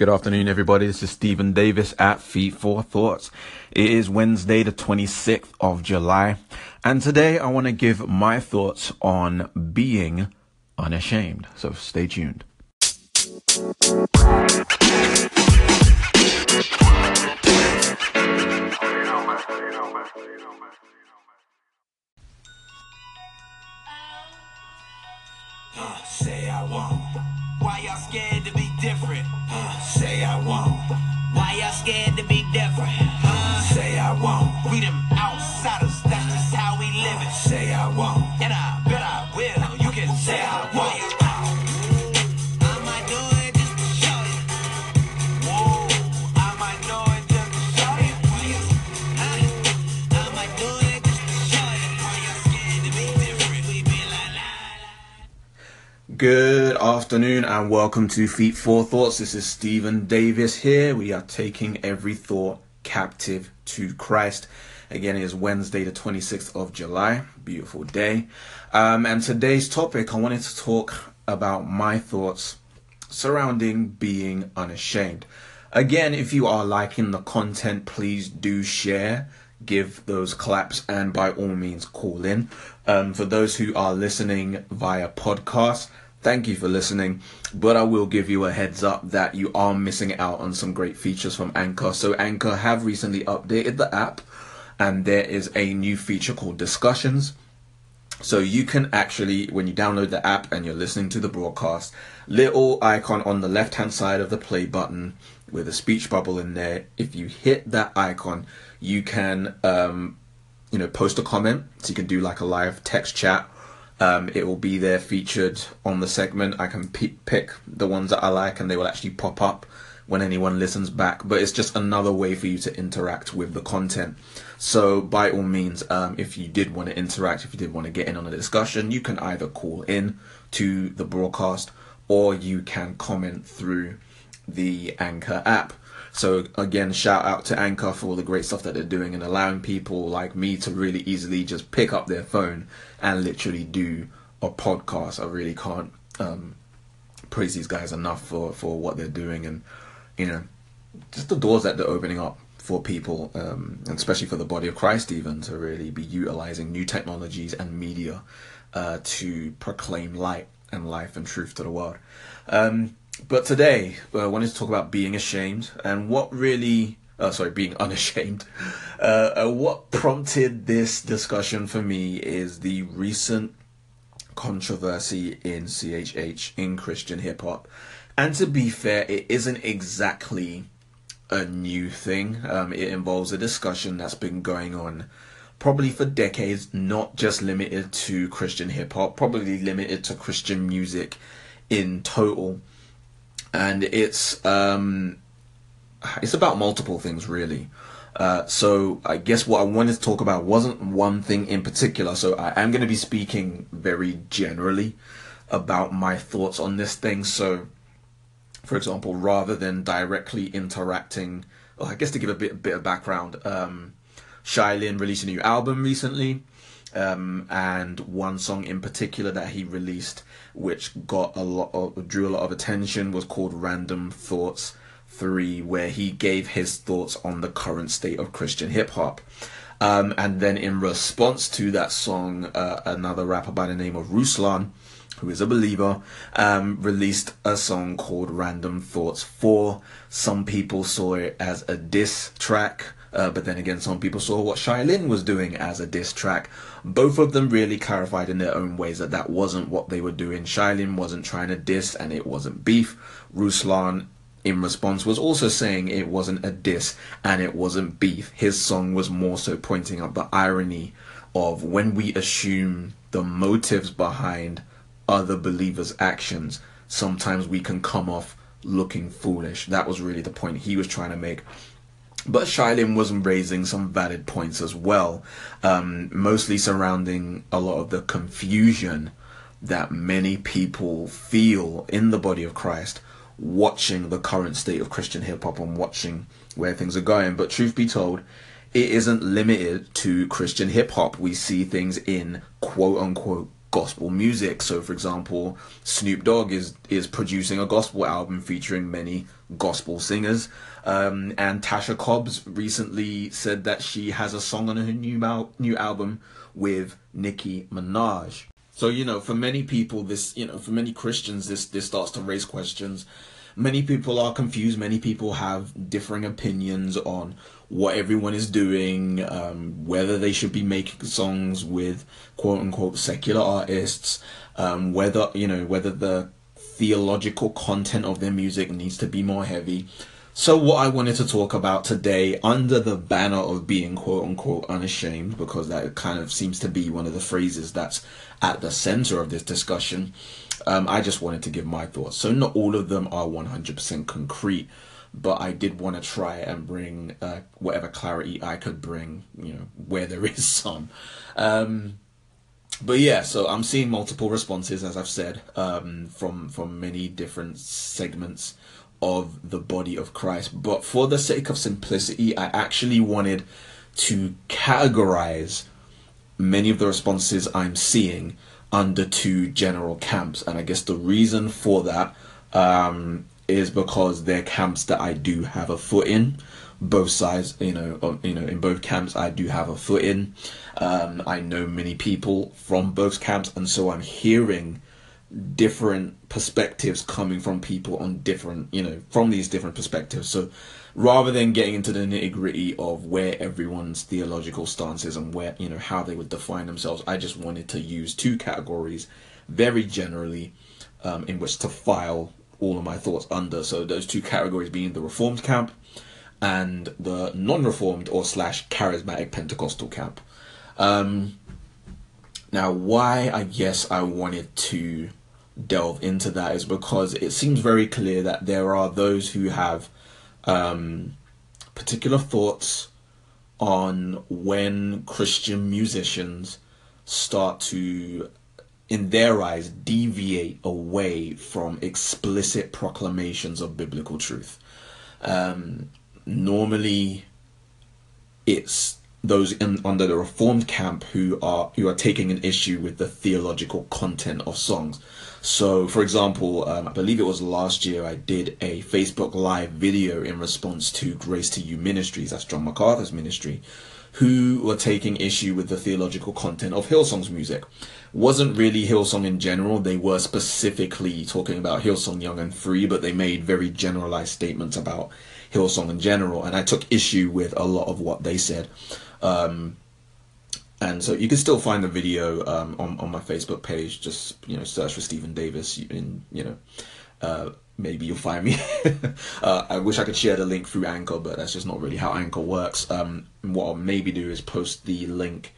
Good afternoon, everybody. This is Stephen Davis at Feet for Thoughts. It is Wednesday, the 26th of July, and today I want to give my thoughts on being unashamed. So stay tuned. Uh, say I won't. Why y'all scared to be different? Uh, I won't. Good afternoon and welcome to Feet for Thoughts. This is Stephen Davis here. We are taking every thought captive to Christ. Again, it is Wednesday, the 26th of July. Beautiful day. Um, and today's topic, I wanted to talk about my thoughts surrounding being unashamed. Again, if you are liking the content, please do share, give those claps, and by all means, call in. Um, for those who are listening via podcast, thank you for listening. But I will give you a heads up that you are missing out on some great features from Anchor. So, Anchor have recently updated the app, and there is a new feature called Discussions. So you can actually, when you download the app and you're listening to the broadcast, little icon on the left hand side of the play button with a speech bubble in there. If you hit that icon, you can, um, you know, post a comment. So you can do like a live text chat. Um, it will be there featured on the segment. I can pick the ones that I like and they will actually pop up when anyone listens back. But it's just another way for you to interact with the content. So by all means, um, if you did want to interact, if you did want to get in on a discussion, you can either call in to the broadcast or you can comment through the Anchor app. So again, shout out to Anchor for all the great stuff that they're doing and allowing people like me to really easily just pick up their phone and literally do a podcast. I really can't um, praise these guys enough for for what they're doing and you know just the doors that they're opening up for people um, and especially for the body of christ even to really be utilizing new technologies and media uh, to proclaim light and life and truth to the world um, but today uh, i wanted to talk about being ashamed and what really uh, sorry being unashamed uh, uh, what prompted this discussion for me is the recent controversy in CHH in Christian hip hop. And to be fair, it isn't exactly a new thing. Um, it involves a discussion that's been going on probably for decades, not just limited to Christian hip hop, probably limited to Christian music in total. And it's um, it's about multiple things really. Uh, so I guess what I wanted to talk about wasn't one thing in particular. So I am going to be speaking very generally about my thoughts on this thing. So, for example, rather than directly interacting, well, I guess to give a bit, bit of background, um, Shai Linne released a new album recently. Um, and one song in particular that he released, which got a lot of, drew a lot of attention, was called "Random Thoughts." 3 where he gave his thoughts on the current state of Christian hip hop. Um, and then in response to that song, uh, another rapper by the name of Ruslan, who is a believer, um, released a song called Random Thoughts 4. Some people saw it as a diss track. Uh, but then again, some people saw what Shai Linne was doing as a diss track. Both of them really clarified in their own ways that that wasn't what they were doing. Shai Linne wasn't trying to diss, and it wasn't beef. Ruslan in response was also saying it wasn't a diss and it wasn't beef. His song was more so pointing out the irony of when we assume the motives behind other believers' actions, sometimes we can come off looking foolish. That was really the point he was trying to make. But Shai Linne was raising some valid points as well, um, mostly surrounding a lot of the confusion that many people feel in the body of Christ watching the current state of Christian hip hop and watching where things are going. But truth be told, it isn't limited to Christian hip hop. We see things in quote unquote gospel music. So, for example, Snoop Dogg is is producing a gospel album featuring many gospel singers. Um, and Tasha Cobbs recently said that she has a song on her new new album with Nicki Minaj. So you know, for many people, this you know, for many Christians, this this starts to raise questions. Many people are confused. Many people have differing opinions on what everyone is doing, um, whether they should be making songs with quote unquote secular artists, um, whether you know whether the theological content of their music needs to be more heavy. So, what I wanted to talk about today, under the banner of being quote unquote unashamed, because that kind of seems to be one of the phrases that's at the center of this discussion, um, I just wanted to give my thoughts. So, not all of them are 100% concrete, but I did want to try and bring uh, whatever clarity I could bring, you know, where there is some. Um, but yeah, so I'm seeing multiple responses, as I've said, um, from from many different segments of the body of Christ. But for the sake of simplicity, I actually wanted to categorize many of the responses I'm seeing under two general camps. And I guess the reason for that um, is because they're camps that I do have a foot in. Both sides, you know, you know, in both camps, I do have a foot in. Um, I know many people from both camps, and so I'm hearing different perspectives coming from people on different, you know, from these different perspectives. So rather than getting into the nitty gritty of where everyone's theological stance is and where, you know, how they would define themselves, I just wanted to use two categories very generally um, in which to file all of my thoughts under. So those two categories being the Reformed camp and the non-Reformed or slash charismatic Pentecostal camp. Um, now, why I guess I wanted to delve into that is because it seems very clear that there are those who have um, particular thoughts on when Christian musicians start to, in their eyes, deviate away from explicit proclamations of biblical truth. Um, normally, it's those in, under the reformed camp who are who are taking an issue with the theological content of songs so, for example, um, I believe it was last year I did a Facebook Live video in response to Grace to You Ministries, that's John MacArthur's ministry, who were taking issue with the theological content of Hillsong's music. Wasn't really Hillsong in general, they were specifically talking about Hillsong Young and Free, but they made very generalized statements about Hillsong in general, and I took issue with a lot of what they said. Um, and so you can still find the video um, on on my Facebook page. Just you know, search for Stephen Davis. In you know, uh, maybe you'll find me. uh, I wish I could share the link through Anchor, but that's just not really how Anchor works. Um, what I'll maybe do is post the link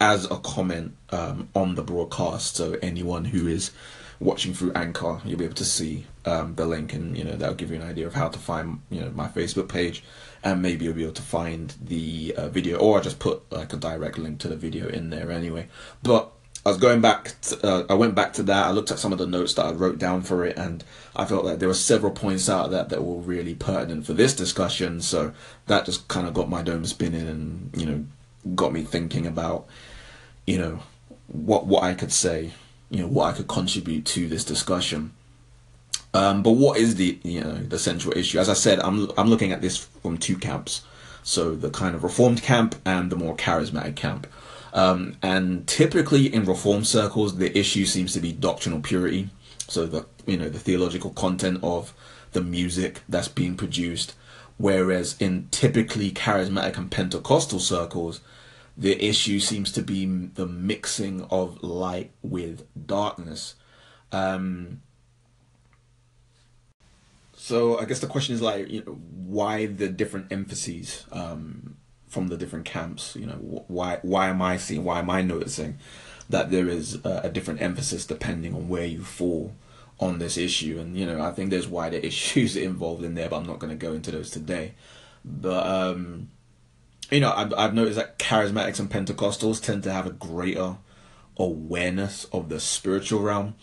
as a comment um, on the broadcast, so anyone who is watching through Anchor, you'll be able to see um, the link, and you know that'll give you an idea of how to find you know my Facebook page, and maybe you'll be able to find the uh, video, or I just put like a direct link to the video in there anyway. But I was going back. To, uh, I went back to that. I looked at some of the notes that I wrote down for it, and I felt like there were several points out of that that were really pertinent for this discussion. So that just kind of got my dome spinning, and you know, got me thinking about, you know, what what I could say you know what I could contribute to this discussion. Um, but what is the you know the central issue? As I said, I'm I'm looking at this from two camps. So the kind of reformed camp and the more charismatic camp. Um, and typically in reform circles, the issue seems to be doctrinal purity. So the you know the theological content of the music that's being produced. Whereas in typically charismatic and Pentecostal circles, the issue seems to be the mixing of light with darkness. Um, so I guess the question is like, you know, why the different emphases um, from the different camps? You know, why why am I seeing? Why am I noticing that there is a, a different emphasis depending on where you fall on this issue? And you know, I think there's wider issues involved in there, but I'm not going to go into those today. But um, you know, I've, I've noticed that charismatics and Pentecostals tend to have a greater awareness of the spiritual realm.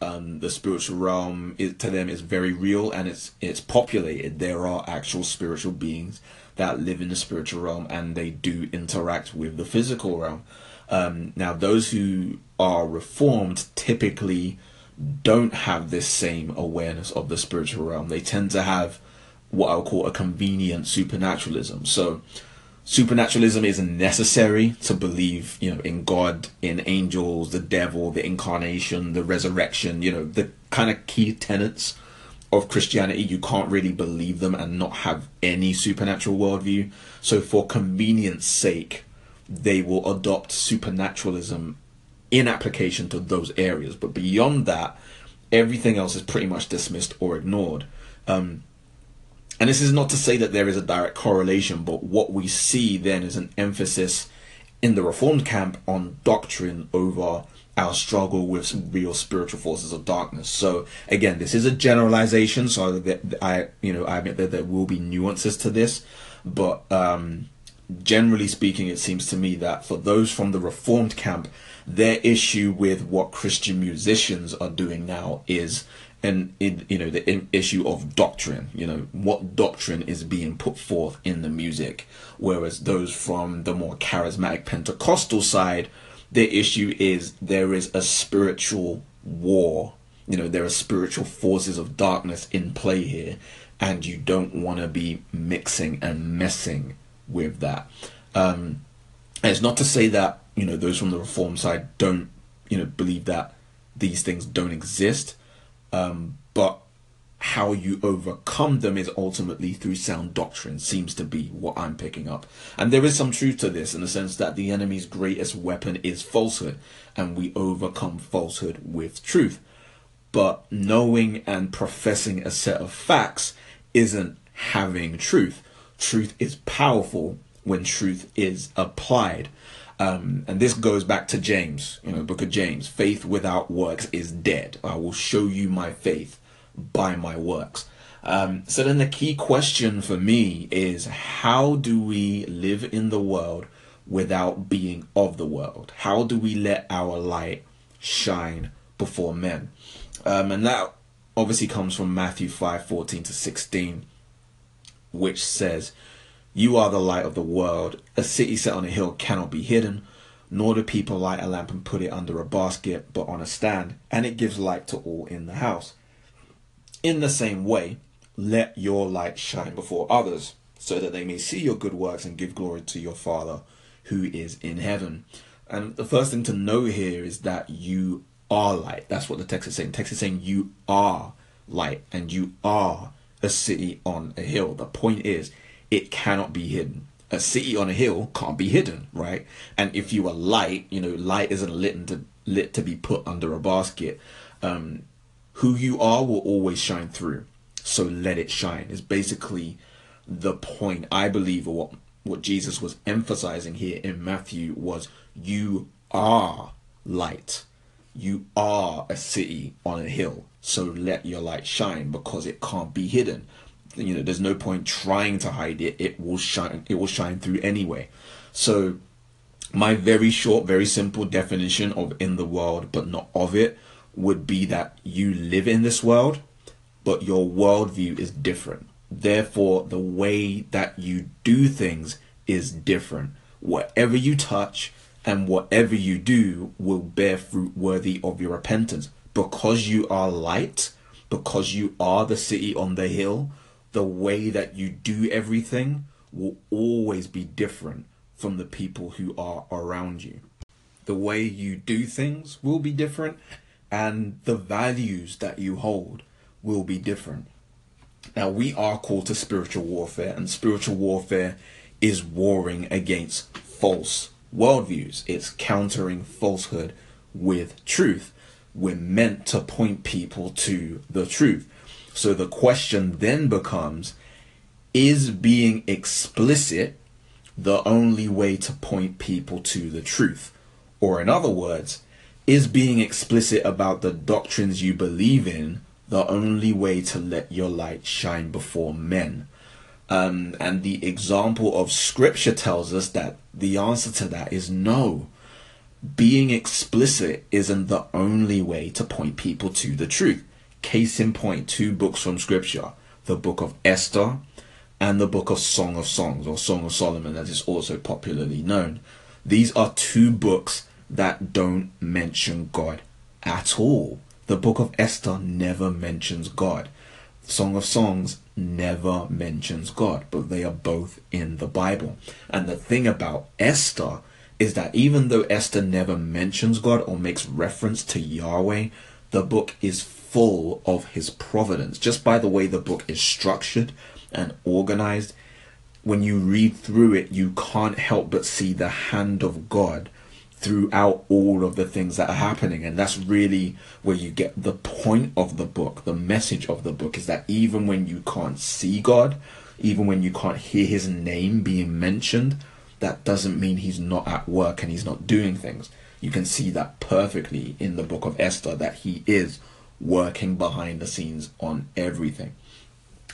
Um, the spiritual realm is, to them is very real and it's it's populated. There are actual spiritual beings that live in the spiritual realm and they do interact with the physical realm. Um, now, those who are reformed typically don't have this same awareness of the spiritual realm. They tend to have what I'll call a convenient supernaturalism. So supernaturalism isn't necessary to believe, you know, in God, in angels, the devil, the incarnation, the resurrection, you know, the kind of key tenets of Christianity. You can't really believe them and not have any supernatural worldview. So for convenience sake, they will adopt supernaturalism in application to those areas. But beyond that, everything else is pretty much dismissed or ignored. Um, and this is not to say that there is a direct correlation, but what we see then is an emphasis in the Reformed camp on doctrine over our struggle with real spiritual forces of darkness. So again, this is a generalization. So I, you know, I admit that there will be nuances to this, but um, generally speaking, it seems to me that for those from the Reformed camp, their issue with what Christian musicians are doing now is and you know the issue of doctrine you know what doctrine is being put forth in the music. Whereas those from the more charismatic pentecostal side the issue is there is a spiritual war. You know there are spiritual forces of darkness in play here and you don't want to be mixing and messing with that. Um and it's not to say that you know those from the reform side don't you know believe that these things don't exist um, but how you overcome them is ultimately through sound doctrine seems to be what i'm picking up. And there is some truth to this in the sense that the enemy's greatest weapon is falsehood and we overcome falsehood with truth. But knowing and professing a set of facts isn't having truth. Truth is powerful when truth is applied um, and this goes back to James, you know, book of James. Faith without works is dead. I will show you my faith by my works. Um, so then the key question for me is how do we live in the world without being of the world? How do we let our light shine before men? Um, and that obviously comes from Matthew 5 14 to 16, which says, you are the light of the world. A city set on a hill cannot be hidden, nor do people light a lamp and put it under a basket, but on a stand, and it gives light to all in the house. In the same way, let your light shine before others, so that they may see your good works and give glory to your Father who is in heaven. And the first thing to know here is that you are light. That's what the text is saying. The text is saying you are light and you are a city on a hill. The point is, it cannot be hidden. A city on a hill can't be hidden, right? And if you are light, you know, light isn't lit to lit to be put under a basket. Um, who you are will always shine through. So let it shine. Is basically the point I believe, or what what Jesus was emphasizing here in Matthew was you are light. You are a city on a hill. So let your light shine because it can't be hidden you know there's no point trying to hide it. It will shine it will shine through anyway. So my very short very simple definition of in the world but not of it would be that you live in this world but your worldview is different. Therefore the way that you do things is different. Whatever you touch and whatever you do will bear fruit worthy of your repentance. Because you are light because you are the city on the hill the way that you do everything will always be different from the people who are around you. The way you do things will be different, and the values that you hold will be different. Now, we are called to spiritual warfare, and spiritual warfare is warring against false worldviews, it's countering falsehood with truth. We're meant to point people to the truth. So the question then becomes is being explicit the only way to point people to the truth? Or, in other words, is being explicit about the doctrines you believe in the only way to let your light shine before men? Um, and the example of scripture tells us that the answer to that is no. Being explicit isn't the only way to point people to the truth. Case in point, two books from Scripture the book of Esther and the book of Song of Songs, or Song of Solomon, as is also popularly known. These are two books that don't mention God at all. The book of Esther never mentions God. Song of Songs never mentions God, but they are both in the Bible. And the thing about Esther is that even though Esther never mentions God or makes reference to Yahweh, the book is full of his providence. Just by the way the book is structured and organized, when you read through it, you can't help but see the hand of God throughout all of the things that are happening. And that's really where you get the point of the book, the message of the book is that even when you can't see God, even when you can't hear his name being mentioned, that doesn't mean he's not at work and he's not doing things. You can see that perfectly in the book of Esther that he is working behind the scenes on everything.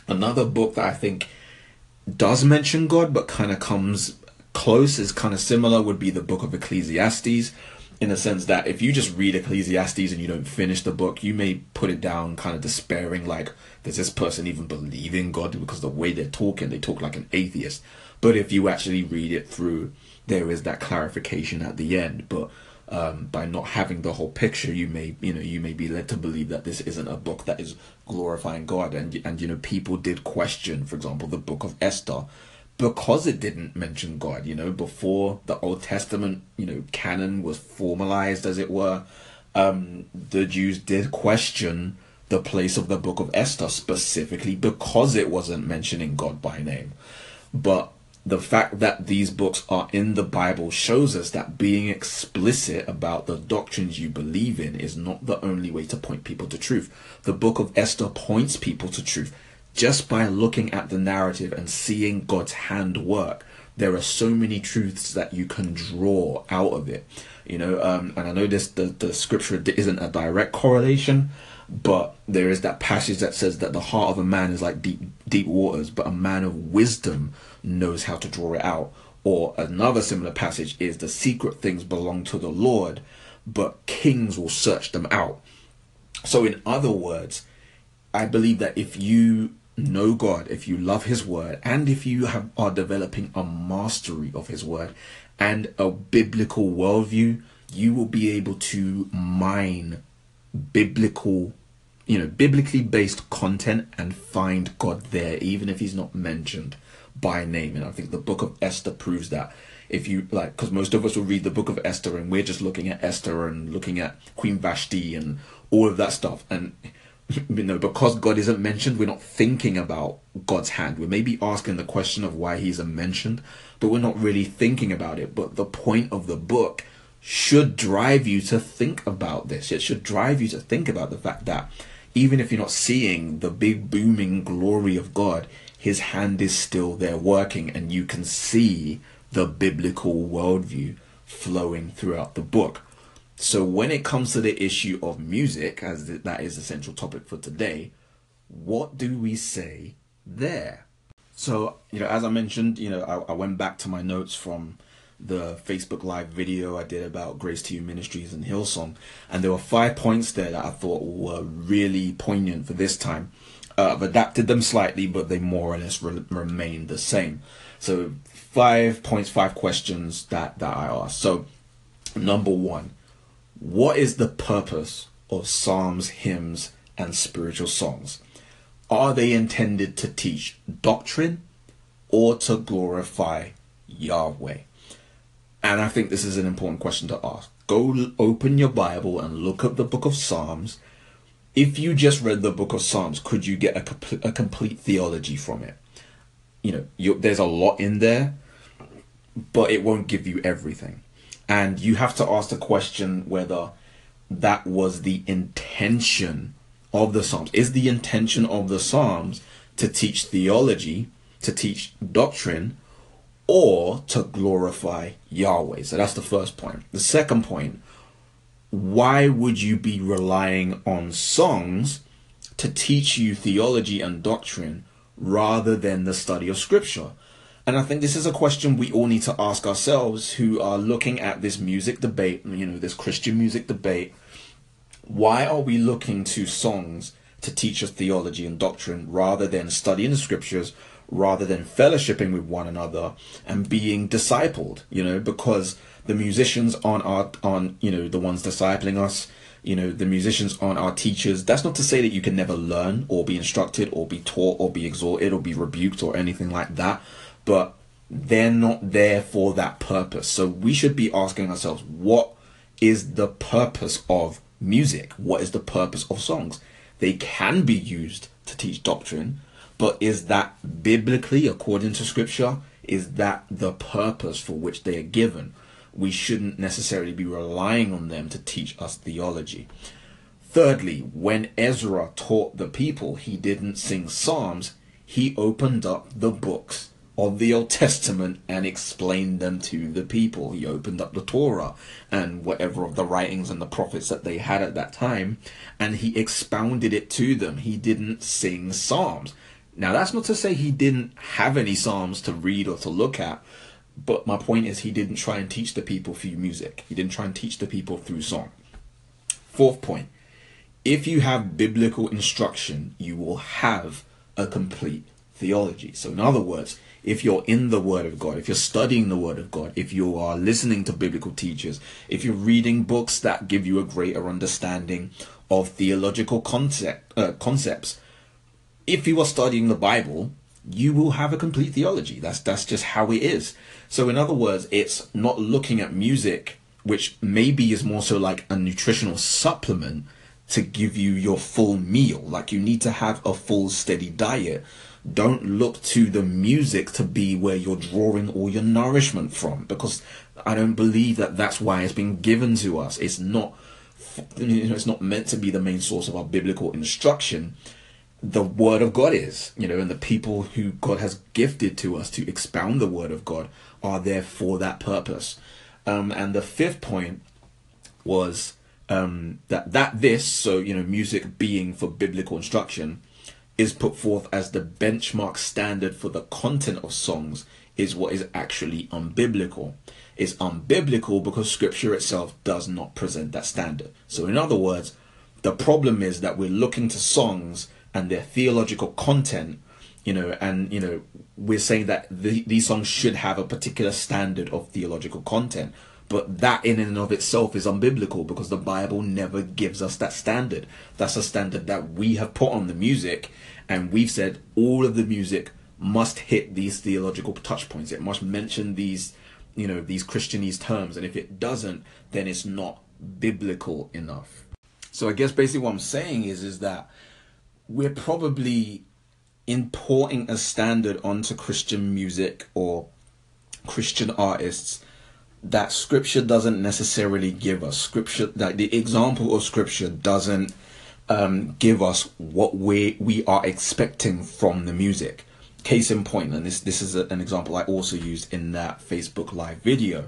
Another book that I think does mention God but kind of comes close is kind of similar would be the book of Ecclesiastes in the sense that if you just read Ecclesiastes and you don't finish the book, you may put it down kind of despairing, like, does this person even believe in God? Because the way they're talking, they talk like an atheist. But if you actually read it through, there is that clarification at the end. But um, by not having the whole picture, you may, you know, you may be led to believe that this isn't a book that is glorifying God. And and you know, people did question, for example, the book of Esther because it didn't mention God, you know, before the Old Testament, you know, canon was formalized, as it were, um, the Jews did question the place of the book of Esther specifically because it wasn't mentioning God by name. But the fact that these books are in the Bible shows us that being explicit about the doctrines you believe in is not the only way to point people to truth. The book of Esther points people to truth just by looking at the narrative and seeing God's hand work, there are so many truths that you can draw out of it. You know, um, and I know this the, the scripture isn't a direct correlation, but there is that passage that says that the heart of a man is like deep deep waters, but a man of wisdom knows how to draw it out. Or another similar passage is the secret things belong to the Lord, but kings will search them out. So, in other words, I believe that if you know God, if you love His Word, and if you have, are developing a mastery of His Word and a biblical worldview, you will be able to mine biblical, you know, biblically based content and find God there, even if He's not mentioned by name. And I think the book of Esther proves that. If you like, because most of us will read the book of Esther and we're just looking at Esther and looking at Queen Vashti and all of that stuff. And you know, because God isn't mentioned, we're not thinking about God's hand. We may be asking the question of why He isn't mentioned, but we're not really thinking about it. But the point of the book should drive you to think about this. It should drive you to think about the fact that even if you're not seeing the big booming glory of God, His hand is still there working, and you can see the biblical worldview flowing throughout the book. So when it comes to the issue of music, as that is the central topic for today, what do we say there? So, you know, as I mentioned, you know, I, I went back to my notes from the Facebook Live video I did about Grace to You Ministries and Hillsong, and there were five points there that I thought were really poignant for this time. Uh, I've adapted them slightly, but they more or less re- remain the same. So, five points, five questions that that I asked. So, number one, what is the purpose of psalms, hymns, and spiritual songs? Are they intended to teach doctrine or to glorify Yahweh? And I think this is an important question to ask. Go open your Bible and look at the book of Psalms. If you just read the book of Psalms, could you get a, a complete theology from it? You know, you, there's a lot in there, but it won't give you everything. And you have to ask the question whether that was the intention of the Psalms. Is the intention of the Psalms to teach theology, to teach doctrine, or to glorify Yahweh? So that's the first point. The second point why would you be relying on songs to teach you theology and doctrine rather than the study of Scripture? And I think this is a question we all need to ask ourselves who are looking at this music debate, you know, this Christian music debate. Why are we looking to songs to teach us theology and doctrine rather than studying the scriptures, rather than fellowshipping with one another and being discipled, you know, because the musicians aren't our, on, you know, the ones discipling us, you know, the musicians aren't our teachers. That's not to say that you can never learn or be instructed or be taught or be exhorted or be rebuked or anything like that, but they're not there for that purpose. So we should be asking ourselves, what is the purpose of music? What is the purpose of songs? They can be used to teach doctrine, but is that biblically, according to scripture, is that the purpose for which they are given? We shouldn't necessarily be relying on them to teach us theology. Thirdly, when Ezra taught the people, he didn't sing psalms, he opened up the books of the Old Testament and explained them to the people. He opened up the Torah and whatever of the writings and the prophets that they had at that time, and he expounded it to them. He didn't sing psalms. Now, that's not to say he didn't have any psalms to read or to look at, but my point is he didn't try and teach the people through music. He didn't try and teach the people through song. Fourth point if you have biblical instruction, you will have a complete theology. So, in other words, if you're in the Word of God, if you're studying the Word of God, if you are listening to biblical teachers, if you're reading books that give you a greater understanding of theological concept uh, concepts, if you are studying the Bible, you will have a complete theology. That's that's just how it is. So in other words, it's not looking at music, which maybe is more so like a nutritional supplement to give you your full meal. Like you need to have a full steady diet don't look to the music to be where you're drawing all your nourishment from because I don't believe that that's why it's been given to us. It's not you know, it's not meant to be the main source of our biblical instruction. The word of God is, you know, and the people who God has gifted to us to expound the word of God are there for that purpose. Um, and the fifth point was um, that that this, so you know, music being for biblical instruction, is put forth as the benchmark standard for the content of songs is what is actually unbiblical. It's unbiblical because scripture itself does not present that standard. So, in other words, the problem is that we're looking to songs and their theological content, you know, and, you know, we're saying that the, these songs should have a particular standard of theological content. But that in and of itself is unbiblical because the Bible never gives us that standard. That's a standard that we have put on the music, and we've said all of the music must hit these theological touch points. It must mention these, you know, these Christianese terms, and if it doesn't, then it's not biblical enough. So I guess basically what I'm saying is is that we're probably importing a standard onto Christian music or Christian artists that scripture doesn't necessarily give us. Scripture, that the example of scripture doesn't um, give us what we we are expecting from the music. Case in point, and this this is a, an example I also used in that Facebook live video.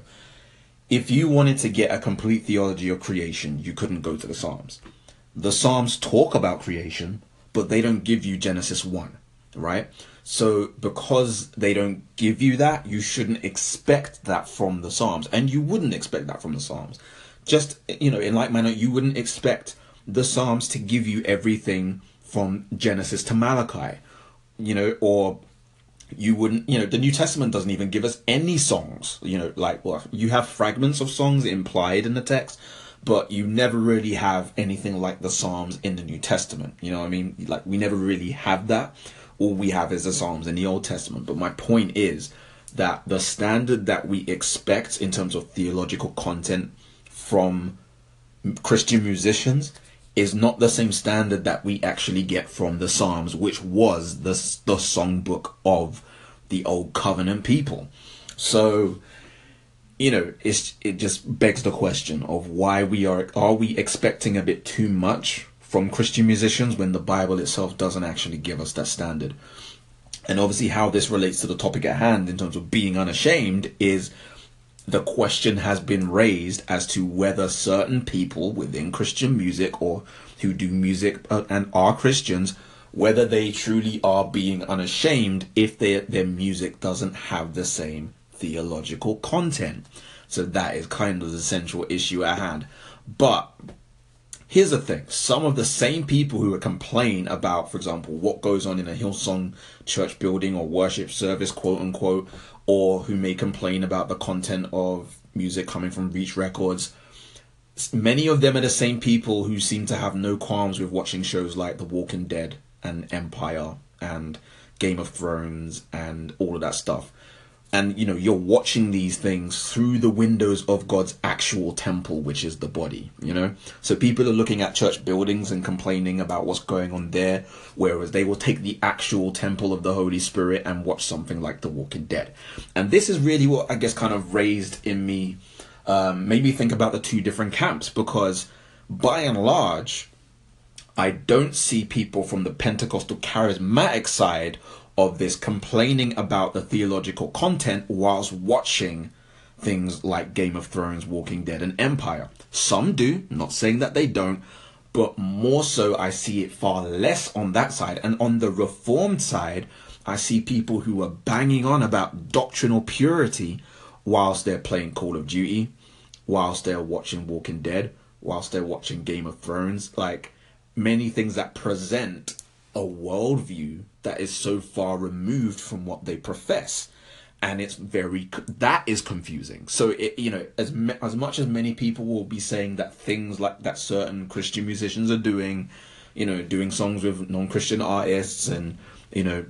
If you wanted to get a complete theology of creation, you couldn't go to the Psalms. The Psalms talk about creation, but they don't give you Genesis 1, right? So because they don't give you that, you shouldn't expect that from the Psalms. And you wouldn't expect that from the Psalms. Just, you know, in like manner, you wouldn't expect the Psalms to give you everything from Genesis to Malachi, you know, or you wouldn't, you know, the New Testament doesn't even give us any songs, you know, like, well, you have fragments of songs implied in the text, but you never really have anything like the Psalms in the New Testament. You know I mean? Like, we never really have that all we have is the Psalms in the Old Testament. But my point is that the standard that we expect in terms of theological content from Christian musicians is not the same standard that we actually get from the Psalms, which was the the songbook of the old covenant people. So, you know, it's it just begs the question of why we are are we expecting a bit too much from Christian musicians when the Bible itself doesn't actually give us that standard. And obviously, how this relates to the topic at hand in terms of being unashamed is the question has been raised as to whether certain people within Christian music or who do music uh, and are Christians, whether they truly are being unashamed if they, their music doesn't have the same theological content. So that is kind of the central issue at hand. But here's the thing. Some of the same people who complain about for example what goes on in a hillsong church building or worship service quote unquote or who may complain about the content of music coming from reach records many of them are the same people who seem to have no qualms with watching shows like the walking dead and empire and game of thrones and all of that stuff and you know you're watching these things through the windows of God's actual temple which is the body you know? So people are looking at church buildings and complaining about what's going on there whereas they will take the actual temple of the holy spirit and watch something like the walking dead. And this is really what i guess kind of raised in me um, made me think about the two different camps because by and large i don't see people from the pentecostal charismatic side of this complaining about the theological content whilst watching things like Game of Thrones, Walking Dead, and Empire. Some do, not saying that they don't, but more so I see it far less on that side. And on the reformed side, I see people who are banging on about doctrinal purity whilst they're playing Call of Duty, whilst they're watching Walking Dead, whilst they're watching Game of Thrones. Like many things that present a worldview that is so far removed from what they profess. And it's very that is confusing. So it you know as as much as many people will be saying that things like that certain christian musicians are doing you know doing songs with non-christian artists and you know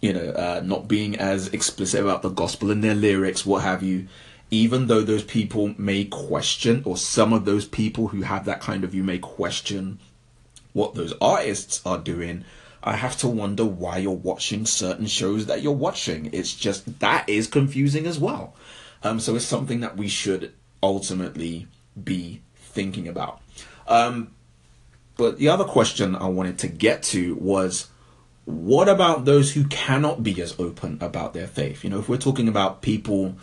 you know uh, not being as explicit about the gospel in their lyrics what have you even though those people may question or some of those people who have that kind of you may question what those artists are doing, I have to wonder why you're watching certain shows that you're watching. It's just that is confusing as well. Um, so it's something that we should ultimately be thinking about. Um, but the other question I wanted to get to was what about those who cannot be as open about their faith? You know, if we're talking about people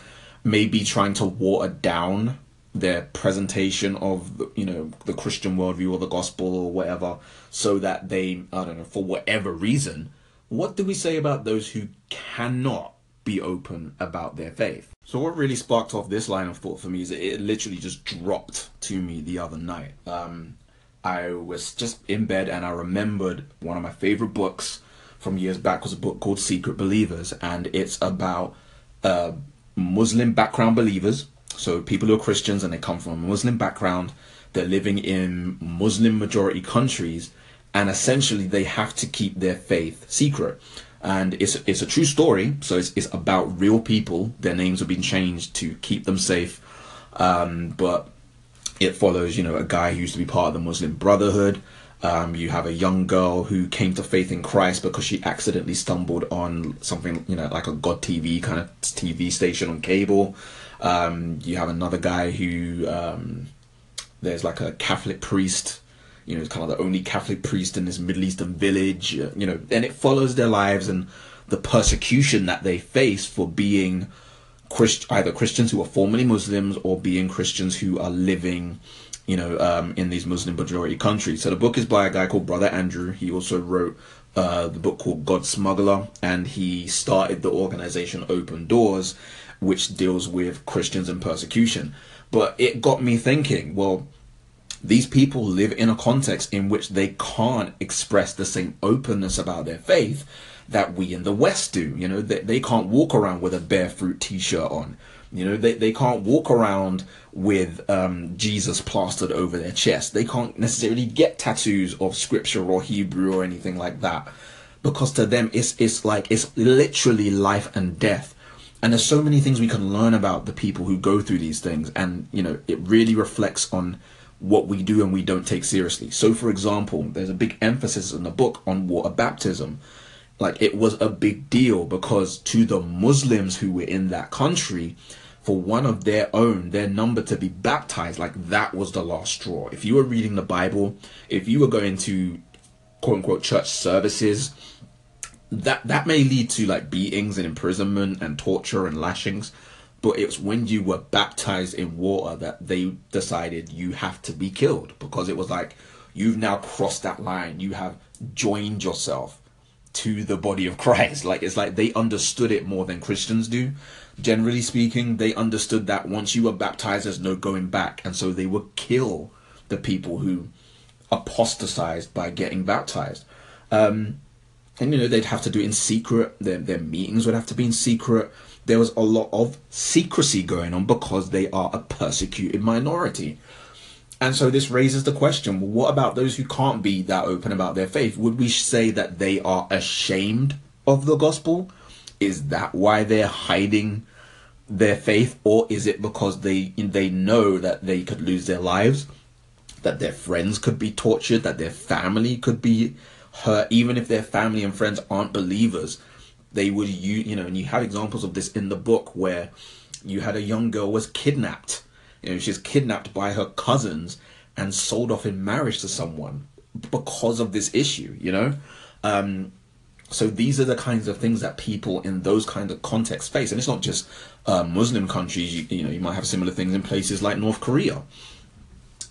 maybe trying to water down their presentation of the, you know the Christian worldview or the gospel or whatever, so that they I don't know for whatever reason. What do we say about those who cannot be open about their faith? So what really sparked off this line of thought for me is it, it literally just dropped to me the other night. Um, I was just in bed and I remembered one of my favorite books from years back was a book called Secret Believers, and it's about uh, Muslim background believers so people who are Christians and they come from a Muslim background, they're living in Muslim majority countries, and essentially they have to keep their faith secret. And it's it's a true story, so it's it's about real people. Their names have been changed to keep them safe, um, but it follows you know a guy who used to be part of the Muslim Brotherhood. Um, you have a young girl who came to faith in Christ because she accidentally stumbled on something, you know, like a God TV kind of TV station on cable. Um, you have another guy who um, there's like a Catholic priest, you know, kind of the only Catholic priest in this Middle Eastern village, uh, you know, and it follows their lives and the persecution that they face for being Christ- either Christians who are formerly Muslims or being Christians who are living, you know, um, in these Muslim majority countries. So the book is by a guy called Brother Andrew. He also wrote uh, the book called God Smuggler, and he started the organization Open Doors, which deals with Christians and persecution. But it got me thinking, well, these people live in a context in which they can't express the same openness about their faith that we in the West do. You know, they, they can't walk around with a Bearfruit t shirt on. You know, they, they can't walk around with um, Jesus plastered over their chest. They can't necessarily get tattoos of scripture or Hebrew or anything like that. Because to them, it's, it's like, it's literally life and death and there's so many things we can learn about the people who go through these things and you know it really reflects on what we do and we don't take seriously. So for example there's a big emphasis in the book on water baptism. Like it was a big deal because to the muslims who were in that country for one of their own their number to be baptized like that was the last straw. If you were reading the bible if you were going to quote unquote church services that that may lead to like beatings and imprisonment and torture and lashings but it's when you were baptized in water that they decided you have to be killed because it was like you've now crossed that line you have joined yourself to the body of Christ like it's like they understood it more than Christians do generally speaking they understood that once you were baptized there's no going back and so they would kill the people who apostatized by getting baptized. Um, and you know they'd have to do it in secret. Their their meetings would have to be in secret. There was a lot of secrecy going on because they are a persecuted minority. And so this raises the question: What about those who can't be that open about their faith? Would we say that they are ashamed of the gospel? Is that why they're hiding their faith, or is it because they they know that they could lose their lives, that their friends could be tortured, that their family could be hurt, even if their family and friends aren't believers? They would you you know, and you have examples of this in the book where you had a young girl was kidnapped. You know, she's kidnapped by her cousins and sold off in marriage to someone because of this issue. You know. Um, so these are the kinds of things that people in those kind of contexts face, and it's not just uh, Muslim countries. You, you know, you might have similar things in places like North Korea.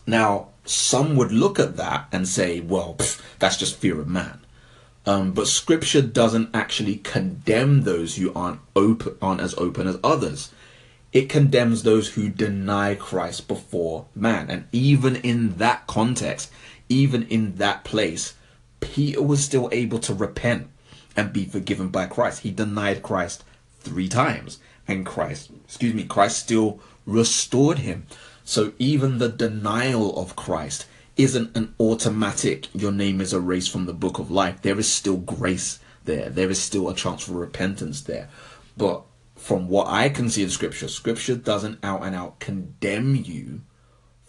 Now, some would look at that and say, "Well, pff, that's just fear of man." Um, but Scripture doesn't actually condemn those who aren't open, aren't as open as others. It condemns those who deny Christ before man, and even in that context, even in that place, Peter was still able to repent and be forgiven by Christ. He denied Christ three times, and Christ, excuse me, Christ still restored him. So even the denial of Christ isn't an automatic, your name is erased from the book of life. There is still grace there, there is still a chance for repentance there. But from what I can see in Scripture, Scripture doesn't out and out condemn you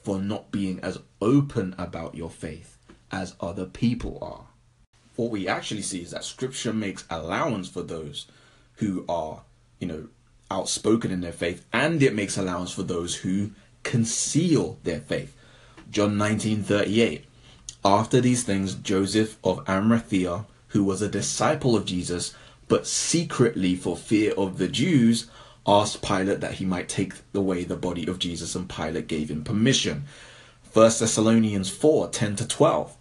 for not being as open about your faith as other people are what we actually see is that scripture makes allowance for those who are, you know, outspoken in their faith, and it makes allowance for those who conceal their faith. John 19:38. After these things, Joseph of Arimathea, who was a disciple of Jesus, but secretly for fear of the Jews, asked Pilate that he might take away the body of Jesus, and Pilate gave him permission. 1 Thessalonians 4 10 to 12.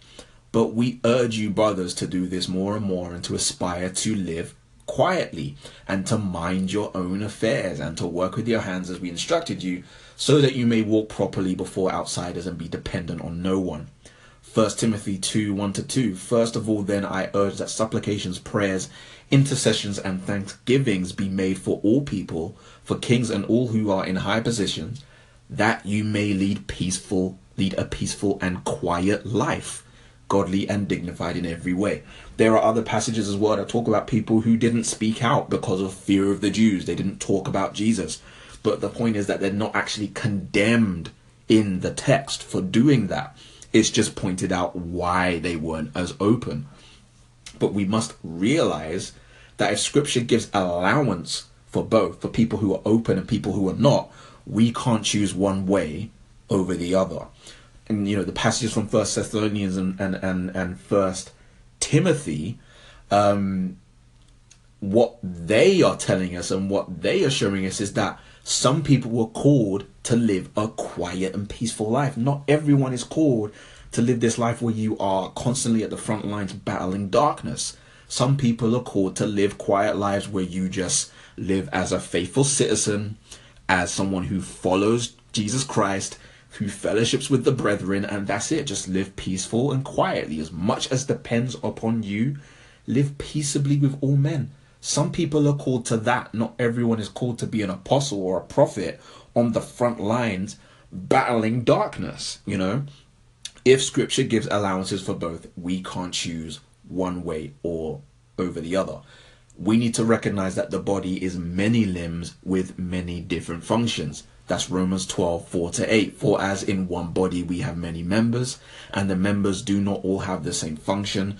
But we urge you, brothers, to do this more and more and to aspire to live quietly and to mind your own affairs and to work with your hands as we instructed you, so that you may walk properly before outsiders and be dependent on no one. 1 Timothy 2 1 to 2. First of all, then, I urge that supplications, prayers, intercessions, and thanksgivings be made for all people, for kings and all who are in high positions, that you may lead peaceful, lead a peaceful and quiet life godly and dignified in every way. There are other passages as well that talk about people who didn't speak out because of fear of the Jews. They didn't talk about Jesus. But the point is that they're not actually condemned in the text for doing that. It's just pointed out why they weren't as open. But we must realize that if scripture gives allowance for both, for people who are open and people who are not, we can't choose one way over the other and you know the passages from First Thessalonians and and and, and First Timothy, um, what they are telling us and what they are showing us is that some people were called to live a quiet and peaceful life. Not everyone is called to live this life where you are constantly at the front lines battling darkness. Some people are called to live quiet lives where you just live as a faithful citizen, as someone who follows Jesus Christ, who fellowships with the brethren, and that's it. Just live peaceful and quietly. As much as depends upon you, live peaceably with all men. Some people are called to that. Not everyone is called to be an apostle or a prophet on the front lines battling darkness, you know? If scripture gives allowances for both, we can't choose one way or over the other. We need to recognize that the body is many limbs with many different functions. That's Romans 12, 4 to 8. For as in one body we have many members, and the members do not all have the same function,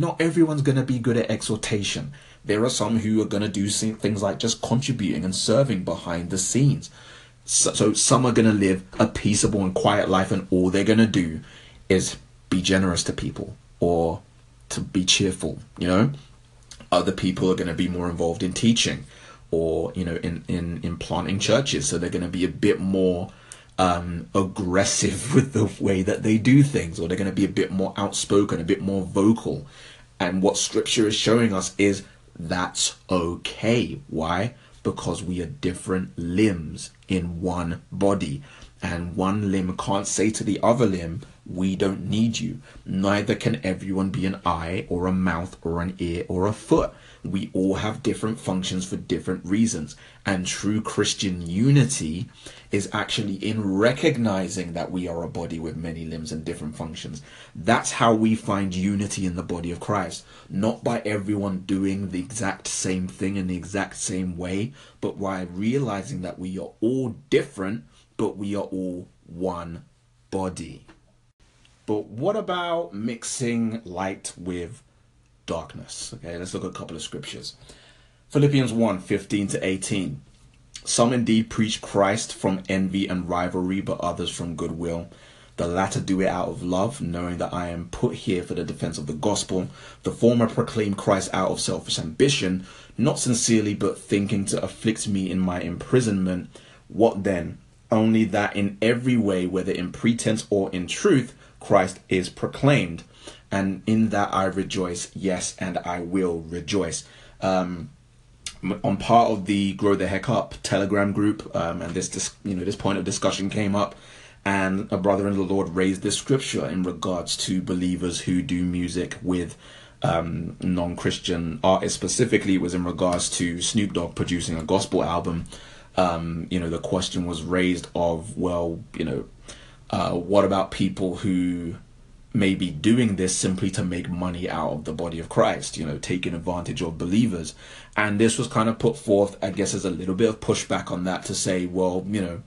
not everyone's going to be good at exhortation. There are some who are going to do things like just contributing and serving behind the scenes. So, so some are going to live a peaceable and quiet life, and all they're going to do is be generous to people or to be cheerful, you know. Other people are going to be more involved in teaching or, you know, in, in, in planting churches. So they're going to be a bit more um, aggressive with the way that they do things, or they're going to be a bit more outspoken, a bit more vocal. And what scripture is showing us is that's okay. Why? Because we are different limbs in one body. And one limb can't say to the other limb, We don't need you. Neither can everyone be an eye or a mouth or an ear or a foot. We all have different functions for different reasons. And true Christian unity is actually in recognizing that we are a body with many limbs and different functions. That's how we find unity in the body of Christ. Not by everyone doing the exact same thing in the exact same way, but by realizing that we are all different, but we are all one body. But what about mixing light with darkness. Okay, let's look at a couple of scriptures. Philippians 1 15 to 18. Some indeed preach Christ from envy and rivalry, but others from goodwill. The latter do it out of love, knowing that I am put here for the defense of the gospel. The former proclaim Christ out of selfish ambition, not sincerely, but thinking to afflict me in my imprisonment. What then? Only that in every way, whether in pretense or in truth, Christ is proclaimed and in that I rejoice. Yes, and I will rejoice. Um, on part of the Grow the Heck Up Telegram group, um, and this, you know, this point of discussion came up, and a brother in the Lord raised this scripture in regards to believers who do music with um, non-Christian artists. Specifically, it was in regards to Snoop Dogg producing a gospel album. Um, you know, the question was raised of, well, you know, uh, what about people who may be doing this simply to make money out of the body of Christ, you know, taking advantage of believers. And this was kind of put forth, I guess, as a little bit of pushback on that to say, well, you know,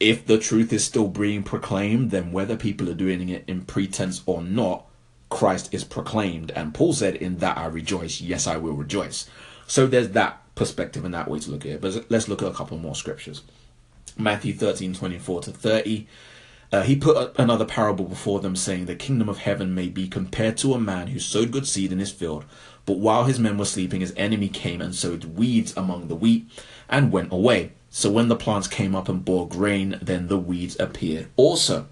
if the truth is still being proclaimed, then whether people are doing it in pretense or not, Christ is proclaimed. And Paul said, In that I rejoice, yes, I will rejoice. So there's that perspective and that way to look at it. But let's look at a couple more scriptures. Matthew 13, 24 to 30. Uh, he put another parable before them, saying, The kingdom of heaven may be compared to a man who sowed good seed in his field. But while his men were sleeping, his enemy came and sowed weeds among the wheat and went away. So when the plants came up and bore grain, then the weeds appeared also.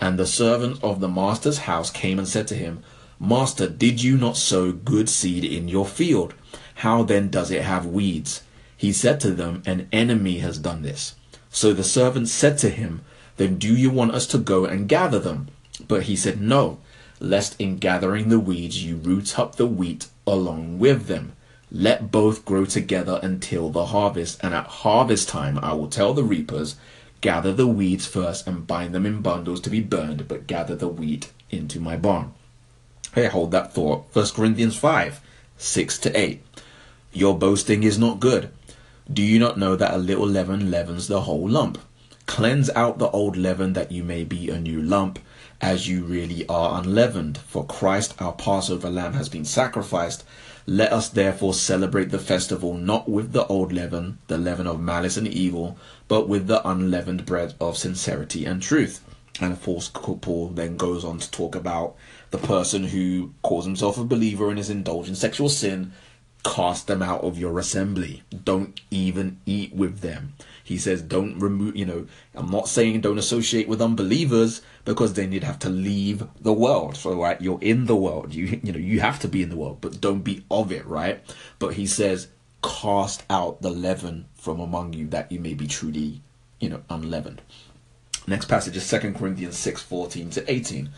And the servant of the master's house came and said to him, Master, did you not sow good seed in your field? How then does it have weeds? He said to them, An enemy has done this. So the servant said to him, then do you want us to go and gather them? But he said, No, lest in gathering the weeds you root up the wheat along with them. Let both grow together until the harvest, and at harvest time I will tell the reapers, Gather the weeds first and bind them in bundles to be burned, but gather the wheat into my barn. Hey, hold that thought. 1 Corinthians 5 6 to 8. Your boasting is not good. Do you not know that a little leaven leavens the whole lump? Cleanse out the old leaven that you may be a new lump, as you really are unleavened. For Christ our Passover lamb has been sacrificed. Let us therefore celebrate the festival not with the old leaven, the leaven of malice and evil, but with the unleavened bread of sincerity and truth. And of course, Paul then goes on to talk about the person who calls himself a believer and is indulging sexual sin. Cast them out of your assembly. Don't even eat with them. He says, don't remove, you know, I'm not saying don't associate with unbelievers because then you'd have to leave the world. So, right, you're in the world. You, you know, you have to be in the world, but don't be of it, right? But he says, cast out the leaven from among you that you may be truly, you know, unleavened. Next passage is 2 Corinthians 6 14 to 18.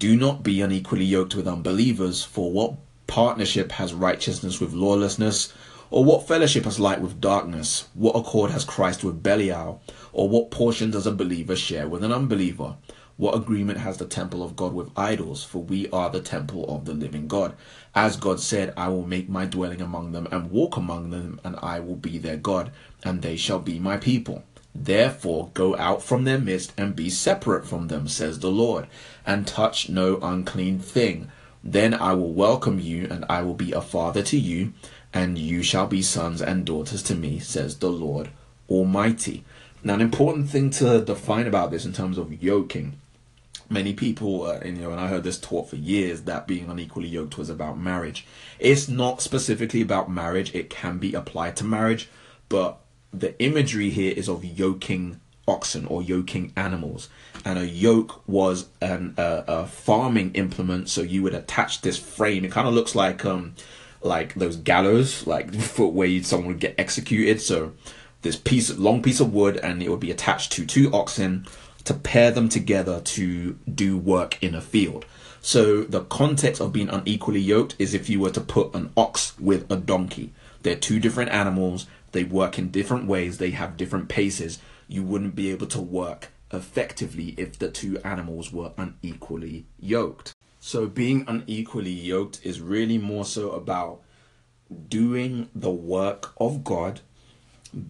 Do not be unequally yoked with unbelievers, for what partnership has righteousness with lawlessness? Or what fellowship has light with darkness? What accord has Christ with Belial? Or what portion does a believer share with an unbeliever? What agreement has the temple of God with idols? For we are the temple of the living God. As God said, I will make my dwelling among them and walk among them, and I will be their God, and they shall be my people. Therefore, go out from their midst and be separate from them, says the Lord, and touch no unclean thing. Then I will welcome you, and I will be a father to you, and you shall be sons and daughters to me, says the Lord Almighty. Now, an important thing to define about this in terms of yoking many people, uh, and, you know, and I heard this taught for years that being unequally yoked was about marriage. It's not specifically about marriage. It can be applied to marriage, but the imagery here is of yoking oxen or yoking animals, and a yoke was an uh, a farming implement. So you would attach this frame. It kind of looks like um like those gallows, like where someone would get executed. So this piece, long piece of wood, and it would be attached to two oxen to pair them together to do work in a field. So the context of being unequally yoked is if you were to put an ox with a donkey. They're two different animals. They work in different ways. They have different paces. You wouldn't be able to work effectively if the two animals were unequally yoked. So being unequally yoked is really more so about doing the work of God,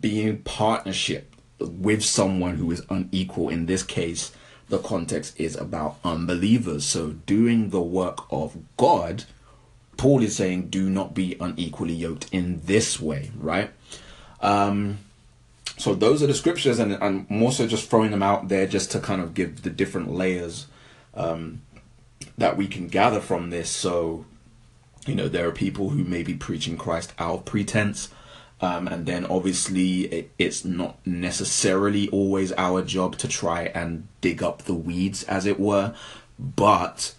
being partnership with someone who is unequal. In this case, the context is about unbelievers. So doing the work of God, Paul is saying, do not be unequally yoked in this way, right? Um, so those are the scriptures, and I'm more so just throwing them out there just to kind of give the different layers um, that we can gather from this. So, you know, there are people who may be preaching Christ out of pretense. Um, and then obviously it, it's not necessarily always our job to try and dig up the weeds, as it were. But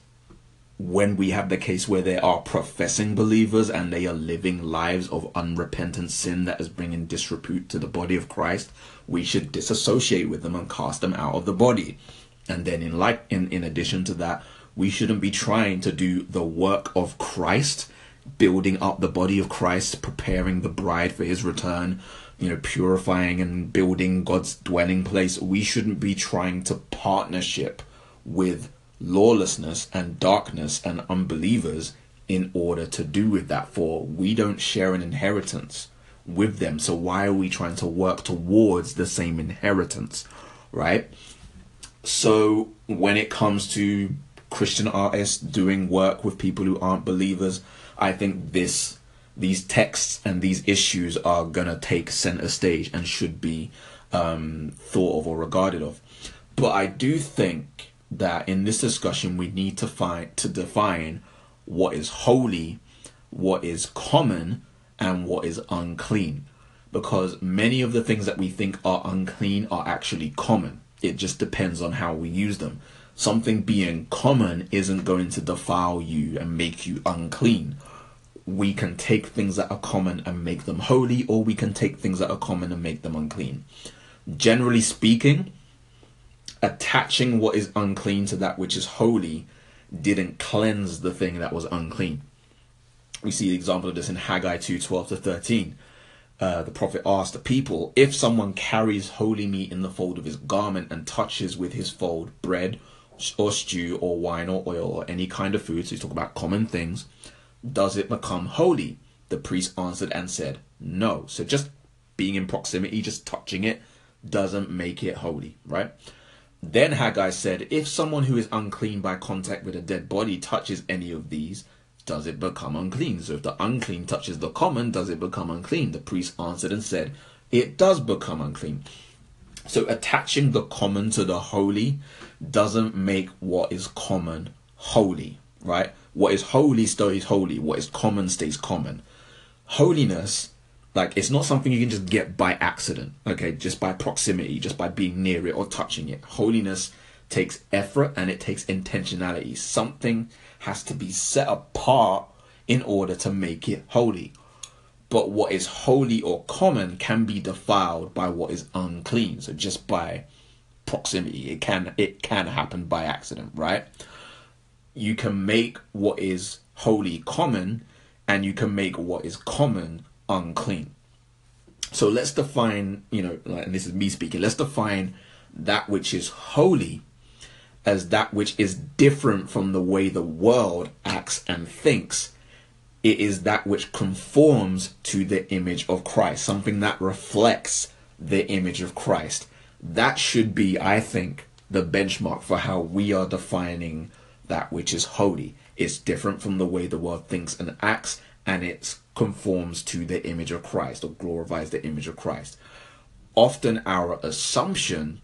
when we have the case where they are professing believers and they are living lives of unrepentant sin that is bringing disrepute to the body of Christ, we should disassociate with them and cast them out of the body. And then in like in, in addition to that, we shouldn't be trying to do the work of Christ, building up the body of Christ, preparing the bride for his return, you know, purifying and building God's dwelling place. We shouldn't be trying to partnership with lawlessness and darkness and unbelievers in order to do with that for we don't share an inheritance with them so why are we trying to work towards the same inheritance right so when it comes to christian artists doing work with people who aren't believers i think this these texts and these issues are gonna take center stage and should be um, thought of or regarded of but i do think that in this discussion we need to find to define what is holy, what is common, and what is unclean. Because many of the things that we think are unclean are actually common. It just depends on how we use them. Something being common isn't going to defile you and make you unclean. We can take things that are common and make them holy, or we can take things that are common and make them unclean. Generally speaking, attaching what is unclean to that which is holy didn't cleanse the thing that was unclean. We see the example of this in Haggai 2 12 to 13. Uh, the prophet asked the people, If someone carries holy meat in the fold of his garment and touches with his fold bread or stew or wine or oil or any kind of food, so he's talking about common things, does it become holy? The priest answered and said, No. So just being in proximity, just touching it, doesn't make it holy, right? Then Haggai said, If someone who is unclean by contact with a dead body touches any of these, does it become unclean? So if the unclean touches the common, does it become unclean? The priest answered and said, It does become unclean. So attaching the common to the holy doesn't make what is common holy, right? What is holy stays holy, what is common stays common. Holiness like it's not something you can just get by accident, okay? Just by proximity, just by being near it or touching it. Holiness takes effort and it takes intentionality. Something has to be set apart in order to make it holy. But what is holy or common can be defiled by what is unclean. So just by proximity, it can it can happen by accident, right? You can make what is holy common and you can make what is common unclean. So let's define, you know, and this is me speaking, let's define that which is holy as that which is different from the way the world acts and thinks. It is that which conforms to the image of Christ, something that reflects the image of Christ. That should be, I think, the benchmark for how we are defining that which is holy. It's different from the way the world thinks and acts, and it conforms to the image of Christ or glorifies the image of Christ. Often our assumption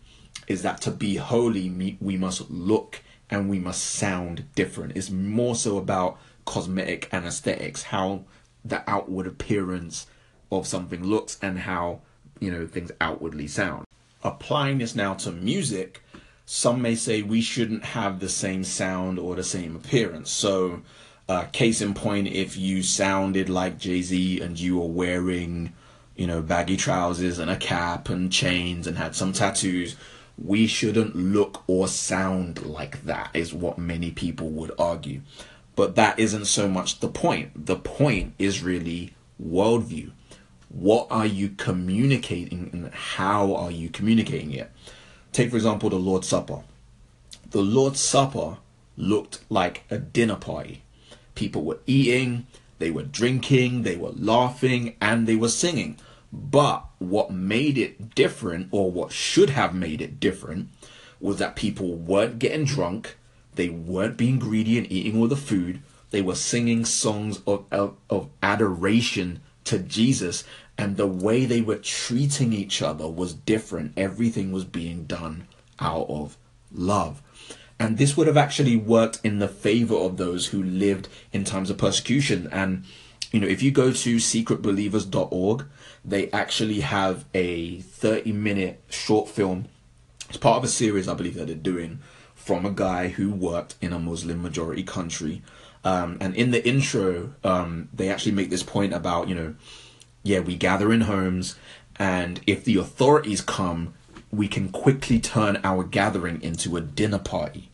is that to be holy, we must look and we must sound different. It's more so about cosmetic and aesthetics, how the outward appearance of something looks and how, you know, things outwardly sound. Applying this now to music, some may say we shouldn't have the same sound or the same appearance. So, uh, case in point, if you sounded like Jay Z and you were wearing, you know, baggy trousers and a cap and chains and had some tattoos, we shouldn't look or sound like that, is what many people would argue. But that isn't so much the point. The point is really worldview. What are you communicating and how are you communicating it? Take, for example, the Lord's Supper. The Lord's Supper looked like a dinner party. People were eating, they were drinking, they were laughing, and they were singing. But what made it different, or what should have made it different, was that people weren't getting drunk, they weren't being greedy and eating all the food, they were singing songs of, of, of adoration to Jesus, and the way they were treating each other was different. Everything was being done out of love. And this would have actually worked in the favor of those who lived in times of persecution. And, you know, if you go to secretbelievers.org, they actually have a 30 minute short film. It's part of a series, I believe, that they're doing from a guy who worked in a Muslim majority country. Um, and in the intro, um, they actually make this point about, you know, yeah, we gather in homes, and if the authorities come, we can quickly turn our gathering into a dinner party.